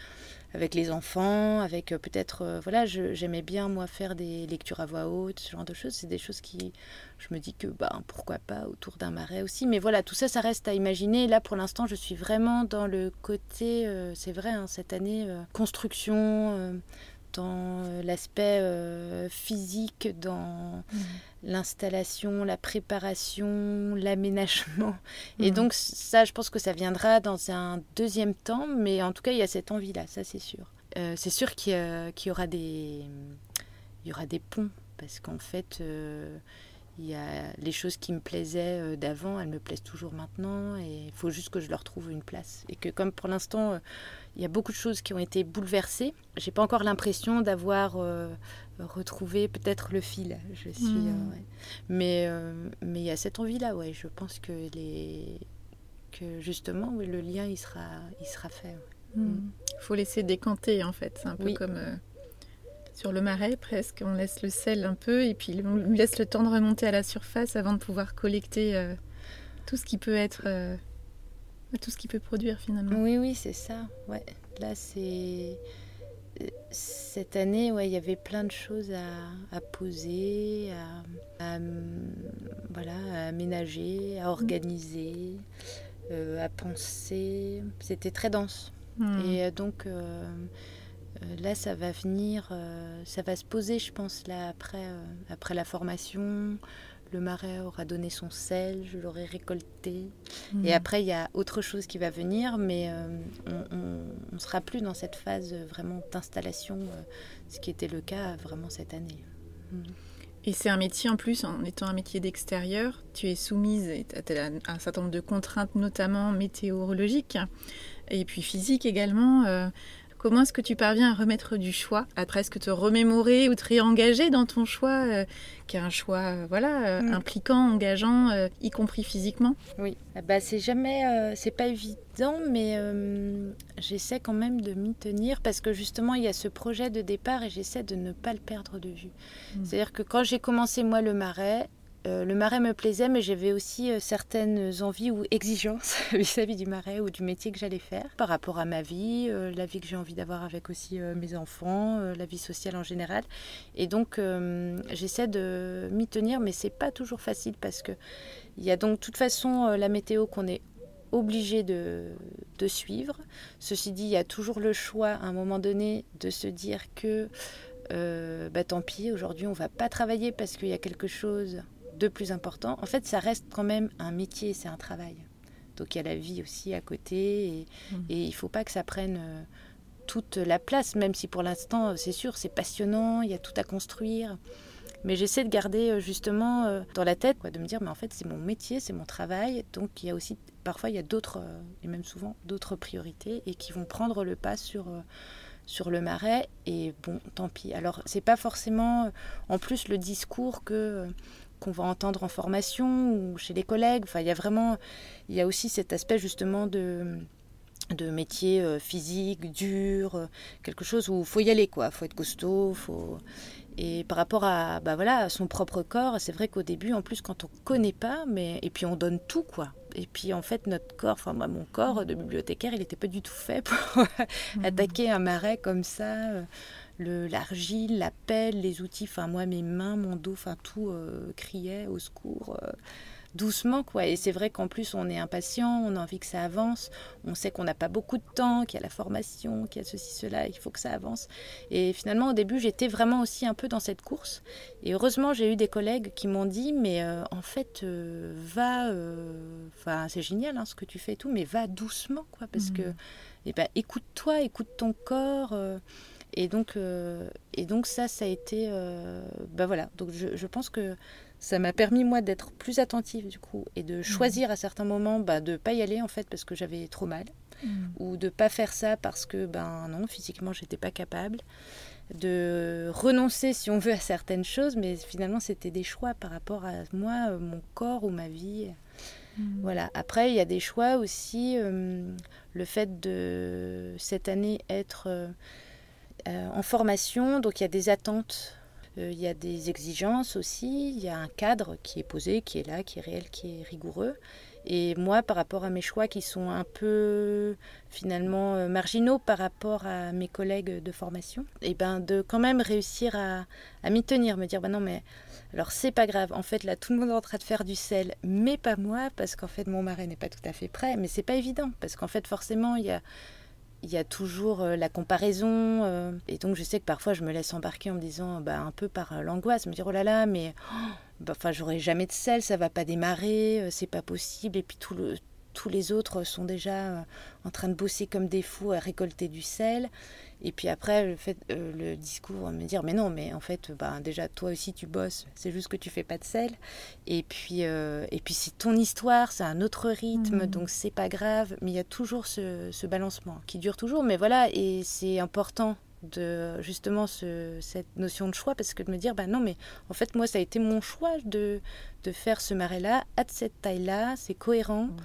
Speaker 2: avec les enfants, avec euh, peut-être... Euh, voilà, j'aimais bien moi faire des lectures à voix haute, ce genre de choses. C'est des choses qui... Je me dis que, bah, pourquoi pas autour d'un marais aussi. Mais voilà, tout ça, ça reste à imaginer. Là, pour l'instant, je suis vraiment dans le côté, c'est vrai, hein, cette année, construction dans l'aspect physique, dans mmh. L'installation, la préparation, l'aménagement. Et mmh. donc ça, je pense que ça viendra dans un deuxième temps, mais en tout cas, il y a cette envie-là, ça c'est sûr. Euh, c'est sûr qu'il y, aura des, il y aura des ponts, parce qu'en fait, il y a les choses qui me plaisaient d'avant, elles me plaisent toujours maintenant, et il faut juste que je leur trouve une place. Et que comme pour l'instant il y a beaucoup de choses qui ont été bouleversées. J'ai pas encore l'impression d'avoir euh, retrouvé peut-être le fil. Je suis, hmm. euh, mais euh, mais il y a cette envie là, ouais. Je pense que les que justement le lien il sera il sera fait.
Speaker 1: Il hmm. hmm. faut laisser décanter en fait. C'est un peu comme sur le marais presque. On laisse le sel un peu et puis on laisse le temps de remonter à la surface avant de pouvoir collecter tout ce qui peut être tout ce qu'il peut produire finalement.
Speaker 2: Oui, oui, c'est ça. Ouais. Là, c'est. Cette année, ouais, il y avait plein de choses à, poser, à, voilà, à aménager, à organiser, euh, à penser. C'était très dense. Hmm. Et euh, donc, euh, là, ça va venir, ça va se poser, je pense, là, après, après la formation le marais aura donné son sel, je l'aurai récolté. Et hmm. après, il y a autre chose qui va venir, mais euh, on ne sera plus dans cette phase vraiment d'installation, euh, ce qui était le cas vraiment cette année.
Speaker 1: Hmm. Et c'est un métier en plus, en étant un métier d'extérieur, tu es soumise à un certain nombre de contraintes, notamment météorologiques, et puis physiques également. Euh, Comment est-ce que tu parviens à remettre du choix, à presque te remémorer ou te réengager dans ton choix, euh, qui est un choix euh, voilà, euh, mm. impliquant, engageant, y compris physiquement?
Speaker 2: Oui, ah bah, c'est jamais, c'est pas évident, mais j'essaie quand même de m'y tenir parce que justement il y a ce projet de départ et j'essaie de ne pas le perdre de vue. Mm. C'est-à-dire que quand j'ai commencé moi le marais, euh, le marais me plaisait, mais j'avais aussi euh, certaines envies ou exigences vis-à-vis du marais ou du métier que j'allais faire par rapport à ma vie, euh, la vie que j'ai envie d'avoir avec aussi mes enfants, la vie sociale en général. Et donc, j'essaie de m'y tenir, mais c'est pas toujours facile parce que il y a donc toute façon la météo qu'on est obligé de, suivre. Ceci dit, il y a toujours le choix à un moment donné de se dire que bah, tant pis, aujourd'hui on va pas travailler parce qu'il y a quelque chose de plus important. En fait, ça reste quand même un métier, c'est un travail. Donc il y a la vie aussi à côté et, mmh. il ne faut pas que ça prenne euh, toute la place, même si pour l'instant, euh, c'est sûr, c'est passionnant, il y a tout à construire. Mais j'essaie de garder euh, justement dans la tête, de me dire, mais en fait, c'est mon métier, c'est mon travail. Donc il y a aussi, parfois, il y a d'autres, et même souvent, d'autres priorités et qui vont prendre le pas sur sur le marais et bon tant pis alors c'est pas forcément en plus le discours que qu'on va entendre en formation ou chez les collègues. Enfin, il y a vraiment, il y a aussi cet aspect justement de de métier euh, physique, dur, euh, quelque chose où il faut y aller, quoi. faut être costaud, faut... Et par rapport à, bah voilà, son propre corps, c'est vrai qu'au début, en plus, quand on connaît pas, mais et puis on donne tout, quoi. Et puis en fait, notre corps, enfin mon corps de bibliothécaire, il n'était pas du tout fait pour attaquer un marais comme ça. L'argile, la pelle, les outils, enfin moi mes mains, mon dos, enfin tout euh, criait au secours euh, doucement quoi. Et c'est vrai qu'en plus on est impatient, on a envie que ça avance, on sait qu'on n'a pas beaucoup de temps, qu'il y a la formation, qu'il y a ceci cela, il faut que ça avance. Et finalement au début j'étais vraiment aussi un peu dans cette course. Et heureusement j'ai eu des collègues qui m'ont dit mais euh, en fait va, enfin c'est génial hein, ce que tu fais et tout, mais va doucement quoi parce mmh. que eh ben, écoute-toi, écoute ton corps. Et donc, euh, et donc ça, ça a été... Euh, bah voilà, donc je, je, pense que ça m'a permis, moi, d'être plus attentive, du coup, et de choisir à certains moments bah, de ne pas y aller, en fait, parce que j'avais trop mal, mm. ou de pas faire ça parce que, ben non, physiquement, j'étais pas capable, de renoncer, si on veut, à certaines choses, mais finalement, c'était des choix par rapport à moi, mon corps ou ma vie. Mm. Voilà. Après, il y a des choix aussi. Euh, le fait de cette année être euh, en formation, donc il y a des attentes il y a des exigences aussi, il y a un cadre qui est posé, qui est là, qui est réel, qui est rigoureux. Et moi, par rapport à mes choix qui sont un peu finalement euh, marginaux par rapport à mes collègues de formation, et eh ben de quand même réussir à, à m'y tenir, me dire bah non mais alors c'est pas grave. En fait là tout le monde est en train de faire du sel, mais pas moi parce qu'en fait mon marais n'est pas tout à fait prêt. Mais c'est pas évident parce qu'en fait forcément il y a il y a toujours euh, la comparaison. Euh, et donc, je sais que parfois, je me laisse embarquer en me disant, bah, un peu par l'angoisse, me dire, oh là là, mais oh, bah, j'aurai jamais de sel, ça va pas démarrer, euh, c'est pas possible. Et puis tout le, tous les autres sont déjà euh, en train de bosser comme des fous à récolter du sel. Et puis après, le, fait, euh, le discours me dire mais non, mais en fait, bah, déjà toi aussi tu bosses, c'est juste que tu fais pas de sel. Et puis, et puis c'est ton histoire, c'est un autre rythme, mmh. donc c'est pas grave. Mais il y a toujours ce, ce balancement qui dure toujours. Mais voilà, et c'est important de justement cette notion de choix parce que de me dire bah non mais en fait moi ça a été mon choix de, de faire ce marais là à cette taille là c'est cohérent mmh.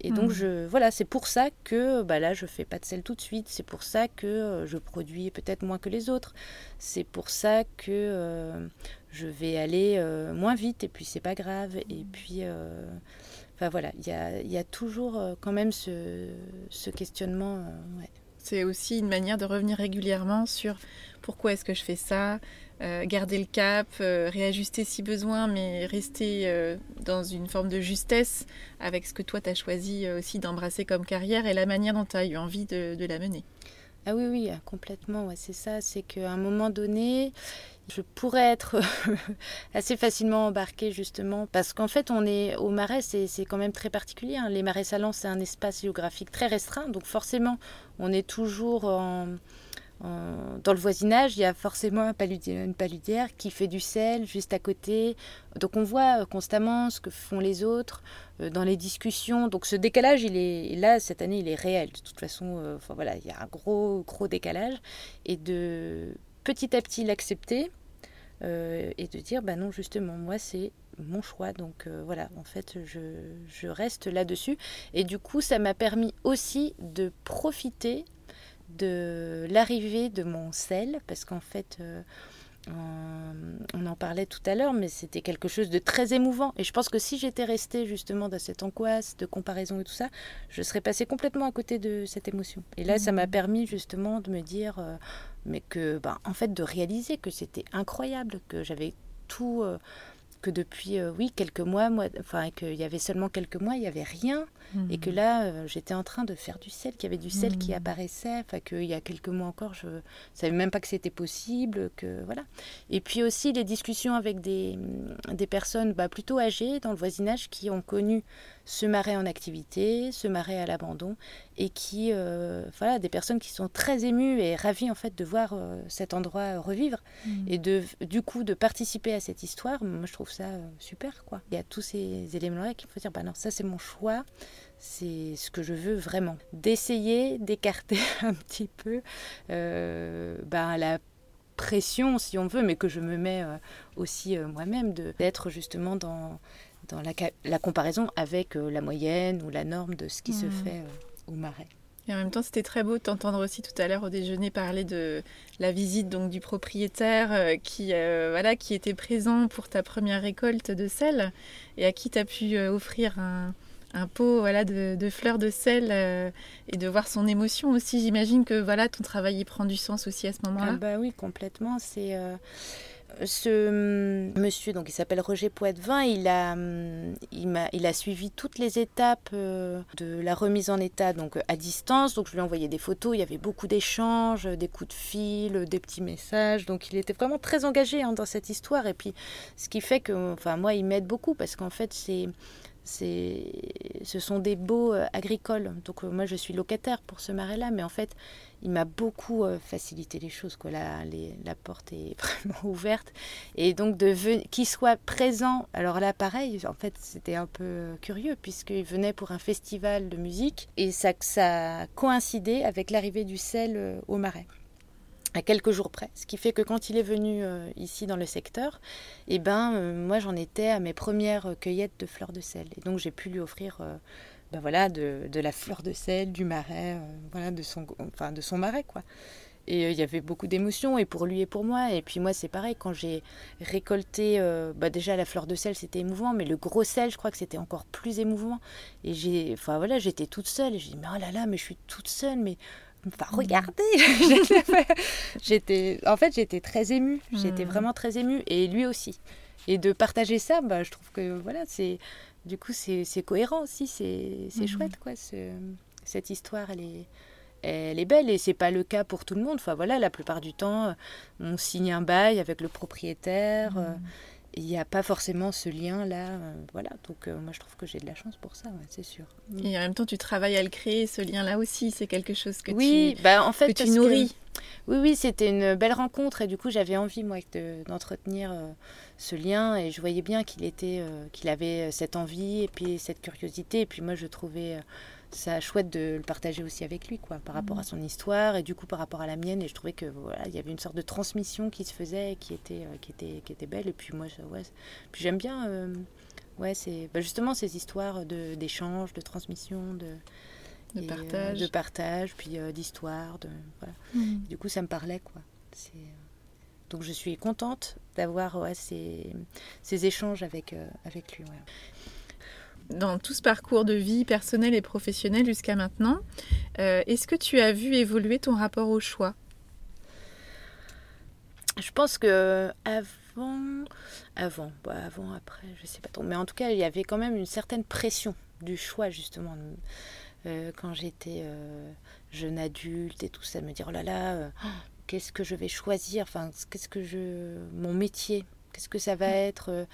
Speaker 2: et donc mmh. je voilà c'est pour ça que bah là je fais pas de sel tout de suite c'est pour ça que euh, je produis peut-être moins que les autres c'est pour ça que euh, je vais aller euh, moins vite et puis c'est pas grave et mmh. puis enfin voilà il y a, y a, toujours quand même ce, ce questionnement ouais.
Speaker 1: C'est aussi une manière de revenir régulièrement sur pourquoi est-ce que je fais ça, euh, garder le cap, euh, réajuster si besoin, mais rester euh, dans une forme de justesse avec ce que toi tu as choisi aussi d'embrasser comme carrière et la manière dont tu as eu envie de, de la mener.
Speaker 2: Ah oui, oui, complètement, ouais, c'est ça. C'est qu'à un moment donné, je pourrais être assez facilement embarquée justement parce qu'en fait on est au marais c'est quand même très particulier hein. les marais salants c'est un espace géographique très restreint donc forcément on est toujours dans le voisinage, il y a forcément une paludière qui fait du sel juste à côté. Donc on voit euh, constamment ce que font les autres euh, dans les discussions. Donc ce décalage, il est là cette année, il est réel. De toute façon, euh, voilà, il y a un gros gros décalage et de petit à petit l'accepter euh, et de dire bah non justement moi c'est mon choix donc euh, voilà en fait je, je reste là-dessus et du coup ça m'a permis aussi de profiter de l'arrivée de mon sel parce qu'en fait euh, on en parlait tout à l'heure, mais c'était quelque chose de très émouvant. Et je pense que si j'étais restée justement dans cette angoisse de comparaison et tout ça, je serais passée complètement à côté de cette émotion. Et là, ça m'a mmh. permis justement de me dire, euh, mais que, ben, en fait, de réaliser que c'était incroyable, que j'avais tout. Euh, que depuis, euh, oui, quelques mois, moi, enfin, qu'il y avait seulement quelques mois, il n'y avait rien. Et que mhm. là, euh, j'étais en train de faire du sel, qu'il y avait du sel qui mhm. apparaissait, enfin, qu'il y a quelques mois encore, je ne savais même pas que c'était possible, que voilà. Et puis aussi les discussions avec des, des personnes bah, plutôt âgées dans le voisinage qui ont connu ce marais en activité, ce marais à l'abandon, et qui, euh, voilà, des personnes qui sont très émues et ravies en fait de voir euh, cet endroit revivre mm. et de, du coup, de participer à cette histoire. Moi, je trouve ça euh, super, quoi. Il y a tous ces éléments-là qu'il faut dire, bah non, ça c'est mon choix, c'est ce que je veux vraiment. D'essayer d'écarter un petit peu bah, la pression, si on veut, mais que je me mets aussi moi-même, d'être justement dans dans la, la comparaison avec euh, la moyenne ou la norme de ce qui se mmh. fait euh, au marais.
Speaker 1: Et en même temps, c'était très beau de t'entendre aussi tout à l'heure au déjeuner parler de la visite donc du propriétaire euh, qui voilà qui était présent pour ta première récolte de sel et à qui tu as pu offrir un, un, pot voilà de, de fleurs de sel et de voir son émotion aussi. J'imagine que voilà ton travail y prend du sens aussi à ce moment-là.
Speaker 2: Ah bah oui, complètement. C'est ce hum, monsieur, donc il s'appelle Roger Poitvin, il a, hum, il, il a suivi toutes les étapes euh, de la remise en état donc à distance. Donc je lui ai envoyé des photos, il y avait beaucoup d'échanges, des coups de fil, des petits messages. Donc il était vraiment très engagé hein, dans cette histoire. Et puis ce qui fait que, enfin moi, il m'aide beaucoup parce qu'en fait c'est ce sont des baux euh, agricoles. Donc euh, moi je suis locataire pour ce marais-là, mais en fait il m'a beaucoup euh, facilité les choses. Quoi. La, la porte est vraiment ouverte. Et donc qu'il soit présent, alors là pareil, en fait c'était un peu curieux puisqu'il venait pour un festival de musique et ça, ça coïncidait avec l'arrivée du sel au marais à quelques jours près. Ce qui fait que quand il est venu euh, ici dans le secteur, eh ben, euh, moi j'en étais à mes premières cueillettes de fleurs de sel. Et donc j'ai pu lui offrir euh, ben voilà, de, de, la fleur de sel, du marais, voilà, de, son, enfin, de son marais. quoi. Et il y avait beaucoup d'émotions, et pour lui et pour moi. Et puis moi, c'est pareil, quand j'ai récolté, bah déjà la fleur de sel, c'était émouvant, mais le gros sel, je crois que c'était encore plus émouvant. Et j'ai, enfin voilà, j'étais toute seule, et j'ai dit, mais oh là là, mais je suis toute seule, mais Enfin, mm. regardez J'étais, en fait, j'étais très émue. J'étais mm. vraiment très émue, et lui aussi. Et de partager ça, bah, je trouve que voilà, c'est du coup c'est cohérent aussi, c'est mm. chouette quoi. cette histoire, elle est elle est belle et c'est pas le cas pour tout le monde. Enfin voilà, la plupart du temps, on signe un bail avec le propriétaire. Euh, il n'y a pas forcément ce lien-là. Euh, voilà, donc euh, moi je trouve que j'ai de la chance pour ça, c'est sûr.
Speaker 1: Et en même temps, tu travailles à le créer, ce lien-là aussi. C'est quelque chose que
Speaker 2: oui,
Speaker 1: tu,
Speaker 2: bah, en fait,
Speaker 1: tu nourris.
Speaker 2: oui, oui, c'était une belle rencontre et du coup j'avais envie, moi, d'entretenir ce lien et je voyais bien qu'il était, qu'il avait cette envie et puis cette curiosité. Et puis moi, je trouvais ça chouette de le partager aussi avec lui, quoi, par rapport à son histoire et du coup par rapport à la mienne. Et je trouvais que voilà, il y avait une sorte de transmission qui se faisait, qui était, euh, qui était, qui était belle. Et puis moi, ouais, puis j'aime bien, euh, ouais, c'est bah, justement ces histoires de d'échange, de transmission, de
Speaker 1: de euh, partage,
Speaker 2: de partage, puis d'histoire, de voilà. Mmh. Du coup, ça me parlait, quoi. C'est donc je suis contente d'avoir ouais, ces, ces, échanges avec, avec lui. Ouais.
Speaker 1: Dans tout ce parcours de vie personnelle et professionnelle jusqu'à maintenant, euh, est-ce que tu as vu évoluer ton rapport au choix?
Speaker 2: Je pense que avant, avant, bah, avant, après, je sais pas trop, mais en tout cas, il y avait quand même une certaine pression du choix justement. Euh, quand j'étais euh, jeune adulte et tout ça, me dire oh là là, qu'est-ce que je vais choisir, enfin, qu'est-ce que je, mon métier, qu'est-ce que ça va être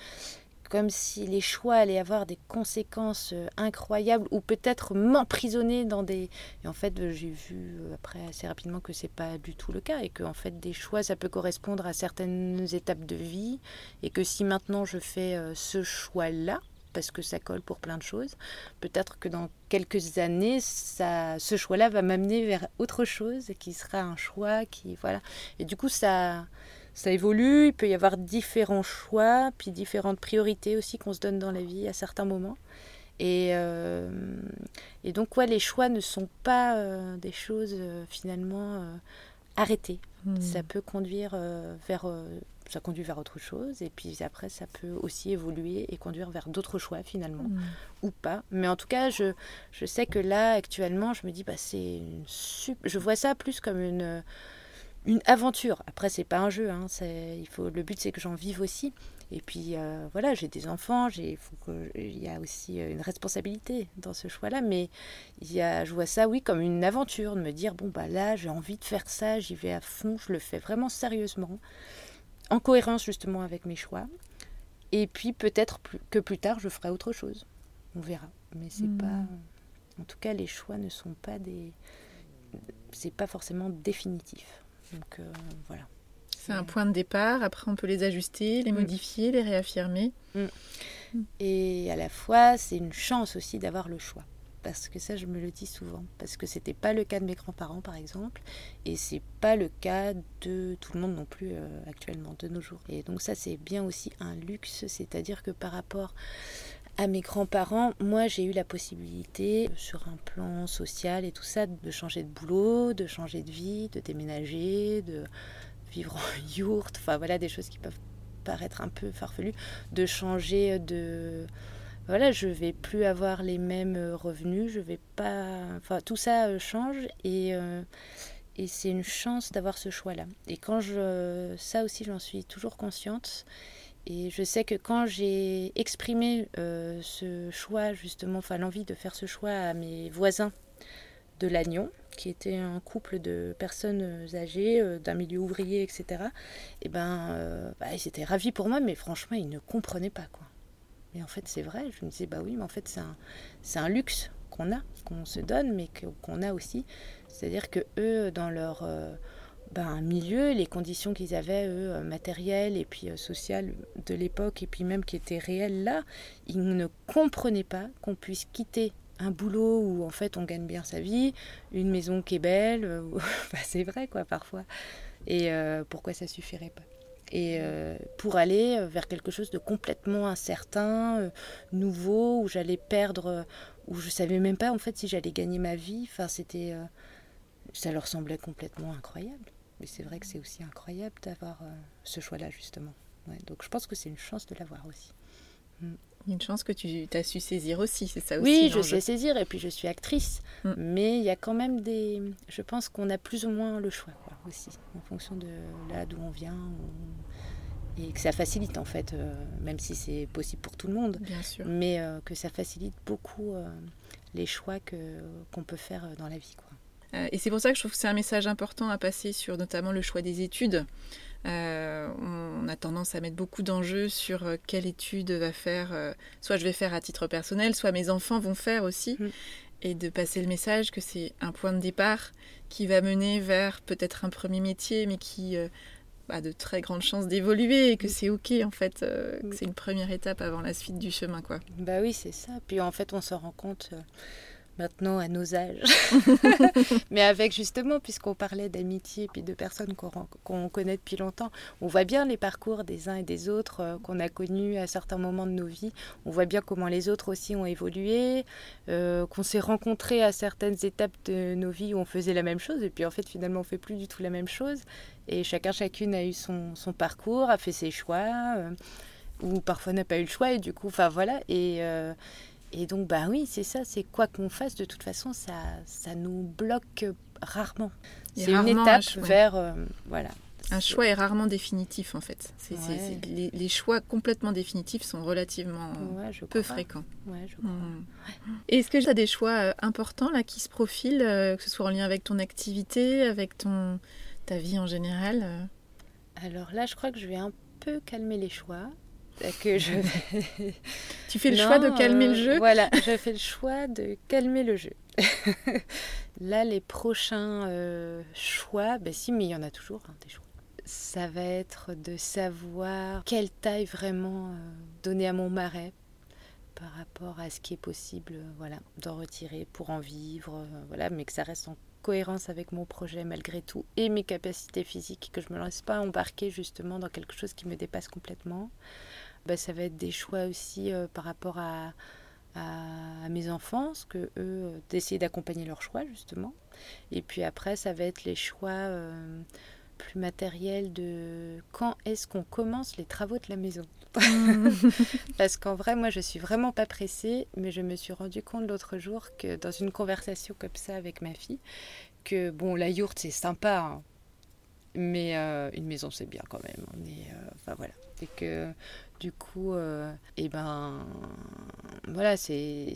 Speaker 2: comme si les choix allaient avoir des conséquences euh, incroyables ou peut-être m'emprisonner dans des et en fait j'ai vu euh, après assez rapidement que c'est pas du tout le cas et que en fait des choix ça peut correspondre à certaines étapes de vie et que si maintenant je fais euh, ce choix là parce que ça colle pour plein de choses. Peut-être que dans quelques années, ça, ce choix-là va m'amener vers autre chose qui sera un choix qui voilà. Et du coup, ça, ça évolue, il peut y avoir différents choix, puis différentes priorités aussi qu'on se donne dans la vie à certains moments. Et, euh, et donc, ouais, les choix ne sont pas euh, des choses euh, finalement arrêtées. Hmm. Ça peut conduire vers. Ça conduit vers autre chose, et puis après, ça peut aussi évoluer et conduire vers d'autres choix finalement, hmm. ou pas. Mais en tout cas, je, je sais que là, actuellement, je me dis, bah, c'est une super... Je vois ça plus comme une une aventure. Après, c'est pas un jeu. Hein, il faut, le but, c'est que j'en vive aussi. Et puis, euh, voilà, j'ai des enfants. J'ai, il y a aussi euh, une responsabilité dans ce choix-là. Mais il y a, je vois ça, oui, comme une aventure. De me dire, bon, bah là, j'ai envie de faire ça. J'y vais à fond. Je le fais vraiment sérieusement. En cohérence, justement, avec mes choix. Et puis, peut-être que plus tard, je ferai autre chose. On verra. Mais c'est hmm. pas... En tout cas, les choix ne sont pas des... C'est pas forcément définitif. Donc euh, voilà.
Speaker 1: C'est un point de départ, après on peut les ajuster, les mm. modifier, les réaffirmer.
Speaker 2: Mm. Mm. Et à la fois, c'est une chance aussi d'avoir le choix. Parce que ça, je me le dis souvent. Parce que c'était pas le cas de mes grands-parents, par exemple. Et c'est pas le cas de tout le monde non plus euh, actuellement, de nos jours. Et donc, ça, c'est bien aussi un luxe. C'est-à-dire que par rapport à mes grands-parents, moi j'ai eu la possibilité, sur un plan social et tout ça, de changer de boulot, de changer de vie, de déménager, de vivre en yourte, enfin voilà des choses qui peuvent paraître un peu farfelues, de changer de... Voilà, je vais plus avoir les mêmes revenus, je vais pas... Enfin tout ça euh, change et... Euh, et c'est une chance d'avoir ce choix-là. Et quand je... Ça aussi j'en suis toujours consciente. Et je sais que quand j'ai exprimé euh, ce choix, justement, enfin l'envie de faire ce choix à mes voisins de Lannion, qui étaient un couple de personnes âgées, euh, d'un milieu ouvrier, etc., et eh ben, euh, bah, ils étaient ravis pour moi, mais franchement, ils ne comprenaient pas, quoi. Mais en fait, c'est vrai, je me disais, bah oui, mais en fait, c'est un, luxe qu'on a, qu'on se donne, mais qu'on a aussi. C'est-à-dire que eux, dans leur ben, un milieu, les conditions qu'ils avaient, eux, euh, matérielles et puis euh, sociales de l'époque, et puis même qui étaient réelles là, ils ne comprenaient pas qu'on puisse quitter un boulot où en fait on gagne bien sa vie, une maison qui est belle, euh, bah, c'est vrai quoi parfois, et pourquoi ça suffirait pas? Et pour aller vers quelque chose de complètement incertain, nouveau, où j'allais perdre, où je savais même pas en fait si j'allais gagner ma vie. Enfin, c'était, ça leur semblait complètement incroyable. Mais c'est vrai que c'est aussi incroyable d'avoir ce choix-là, justement. donc je pense que c'est une chance de l'avoir aussi.
Speaker 1: Mm. Une chance que tu as su saisir aussi, c'est ça aussi
Speaker 2: Oui, je sais saisir et puis je suis actrice. Mm. Mais il y a quand même des. Je pense qu'on a plus ou moins le choix aussi, en fonction de là d'où on vient. Et que ça facilite en fait, euh, même si c'est possible pour tout le monde.
Speaker 1: Bien sûr.
Speaker 2: Mais euh, que ça facilite beaucoup euh, les choix qu'on peut faire dans la vie. Quoi.
Speaker 1: et c'est pour ça que je trouve que c'est un message important à passer sur notamment le choix des études. Euh, on a tendance à mettre beaucoup d'enjeux sur euh, quelle étude va faire, euh, soit je vais faire à titre personnel, soit mes enfants vont faire aussi, mm. et de passer le message que c'est un point de départ qui va mener vers peut-être un premier métier, mais qui a de très grandes chances d'évoluer et que mm. c'est ok en fait, que mm. c'est une première étape avant la suite du chemin quoi.
Speaker 2: Bah oui c'est ça. Puis en fait on se rend compte maintenant à nos âges. Mais avec justement, puisqu'on parlait d'amitié et puis de personnes qu'on connaît depuis longtemps, on voit bien les parcours des uns et des autres euh, qu'on a connus à certains moments de nos vies. On voit bien comment les autres aussi ont évolué, euh, qu'on s'est rencontrés à certaines étapes de nos vies où on faisait la même chose et puis en fait finalement on fait plus du tout la même chose. Et chacun chacune a eu son, son parcours, a fait ses choix. Euh, ou parfois n'a pas eu le choix et du coup, enfin voilà. Et, et donc, bah oui, c'est ça, c'est quoi qu'on fasse, de toute façon, ça, ça nous bloque rarement. C'est une étape vers. Euh, voilà.
Speaker 1: Un choix est rarement définitif, en fait. les, choix complètement définitifs sont relativement peu fréquents.
Speaker 2: Ouais, je crois. Mmh.
Speaker 1: Est-ce que tu as des choix euh, importants là, qui se profilent, euh, que ce soit en lien avec ton activité, avec ton, ta vie en général
Speaker 2: Alors là, je crois que je vais un peu calmer les choix que je
Speaker 1: tu fais le choix de calmer le jeu
Speaker 2: Voilà, je fais le choix de calmer le jeu. Là, les prochains euh, choix, ben si, mais il y en a toujours hein, des choix. Ça va être de savoir quelle taille vraiment euh, donner à mon marais par rapport à ce qui est possible, euh, voilà, d'en retirer pour en vivre, voilà, mais que ça reste en cohérence avec mon projet malgré tout et mes capacités physiques, que je ne me laisse pas embarquer justement dans quelque chose qui me dépasse complètement. Bah, ça va être des choix aussi euh, par rapport à, à, mes enfants, que eux, euh, d'essayer d'accompagner leurs choix justement. Et puis après, ça va être les choix euh, plus matériels de quand est-ce qu'on commence les travaux de la maison. Parce qu'en vrai, moi, je suis vraiment pas pressée, mais je me suis rendu compte l'autre jour que dans une conversation comme ça avec ma fille, que bon, la yourte c'est sympa, hein, mais une maison c'est bien quand même. On est, enfin voilà, et que du coup, euh, eh ben, voilà, c'est,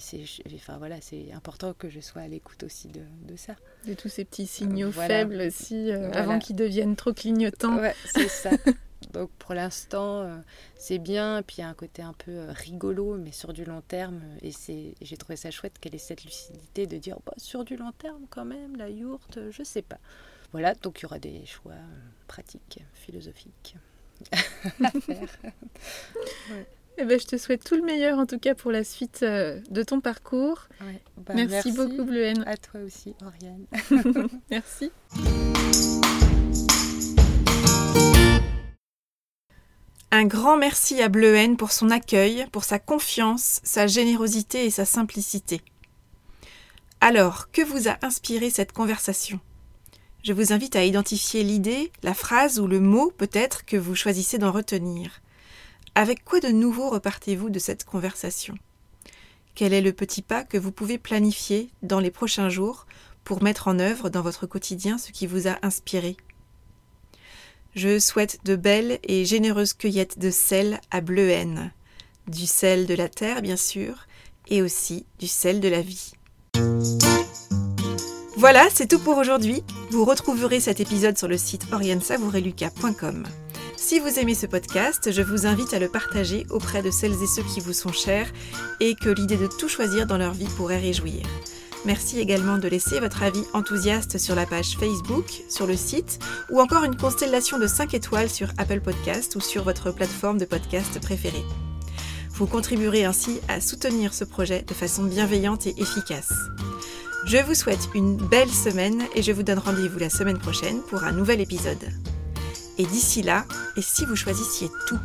Speaker 2: enfin voilà, c'est important que je sois à l'écoute aussi de, ça.
Speaker 1: De tous ces petits signaux faibles aussi, euh, avant qu'ils deviennent trop clignotants.
Speaker 2: Ouais, c'est ça. Donc pour l'instant, euh, c'est bien. Puis il y a un côté un peu rigolo, mais sur du long terme. Et c'est, j'ai trouvé ça chouette qu'elle ait cette lucidité de dire, bah, sur du long terme quand même, la yourte, je sais pas. Voilà, donc il y aura des choix pratiques, philosophiques.
Speaker 1: Eh ben, je te souhaite tout le meilleur en tout cas pour la suite euh, de ton parcours.
Speaker 2: Bah,
Speaker 1: merci, beaucoup Bleuhen.
Speaker 2: À toi aussi Oriane.
Speaker 1: merci. Un grand merci à Bleuhen pour son accueil, pour sa confiance, sa générosité et sa simplicité. Alors, que vous a inspiré cette conversation? Je vous invite à identifier l'idée, la phrase ou le mot peut-être que vous choisissez d'en retenir. Avec quoi de nouveau repartez-vous de cette conversation? Quel est le petit pas que vous pouvez planifier dans les prochains jours pour mettre en œuvre dans votre quotidien ce qui vous a inspiré? Je souhaite de belles et généreuses cueillettes de sel à Bleuhen, du sel de la terre bien sûr, et aussi du sel de la vie. Voilà, c'est tout pour aujourd'hui. Vous retrouverez cet épisode sur le site oriensavoureluca.com. Si vous aimez ce podcast, je vous invite à le partager auprès de celles et ceux qui vous sont chers et que l'idée de tout choisir dans leur vie pourrait réjouir. Merci également de laisser votre avis enthousiaste sur la page Facebook, sur le site ou encore une constellation de 5 étoiles sur Apple Podcast ou sur votre plateforme de podcast préférée. Vous contribuerez ainsi à soutenir ce projet de façon bienveillante et efficace. Je vous souhaite une belle semaine et je vous donne rendez-vous la semaine prochaine pour un nouvel épisode. Et d'ici là, et si vous choisissiez tout?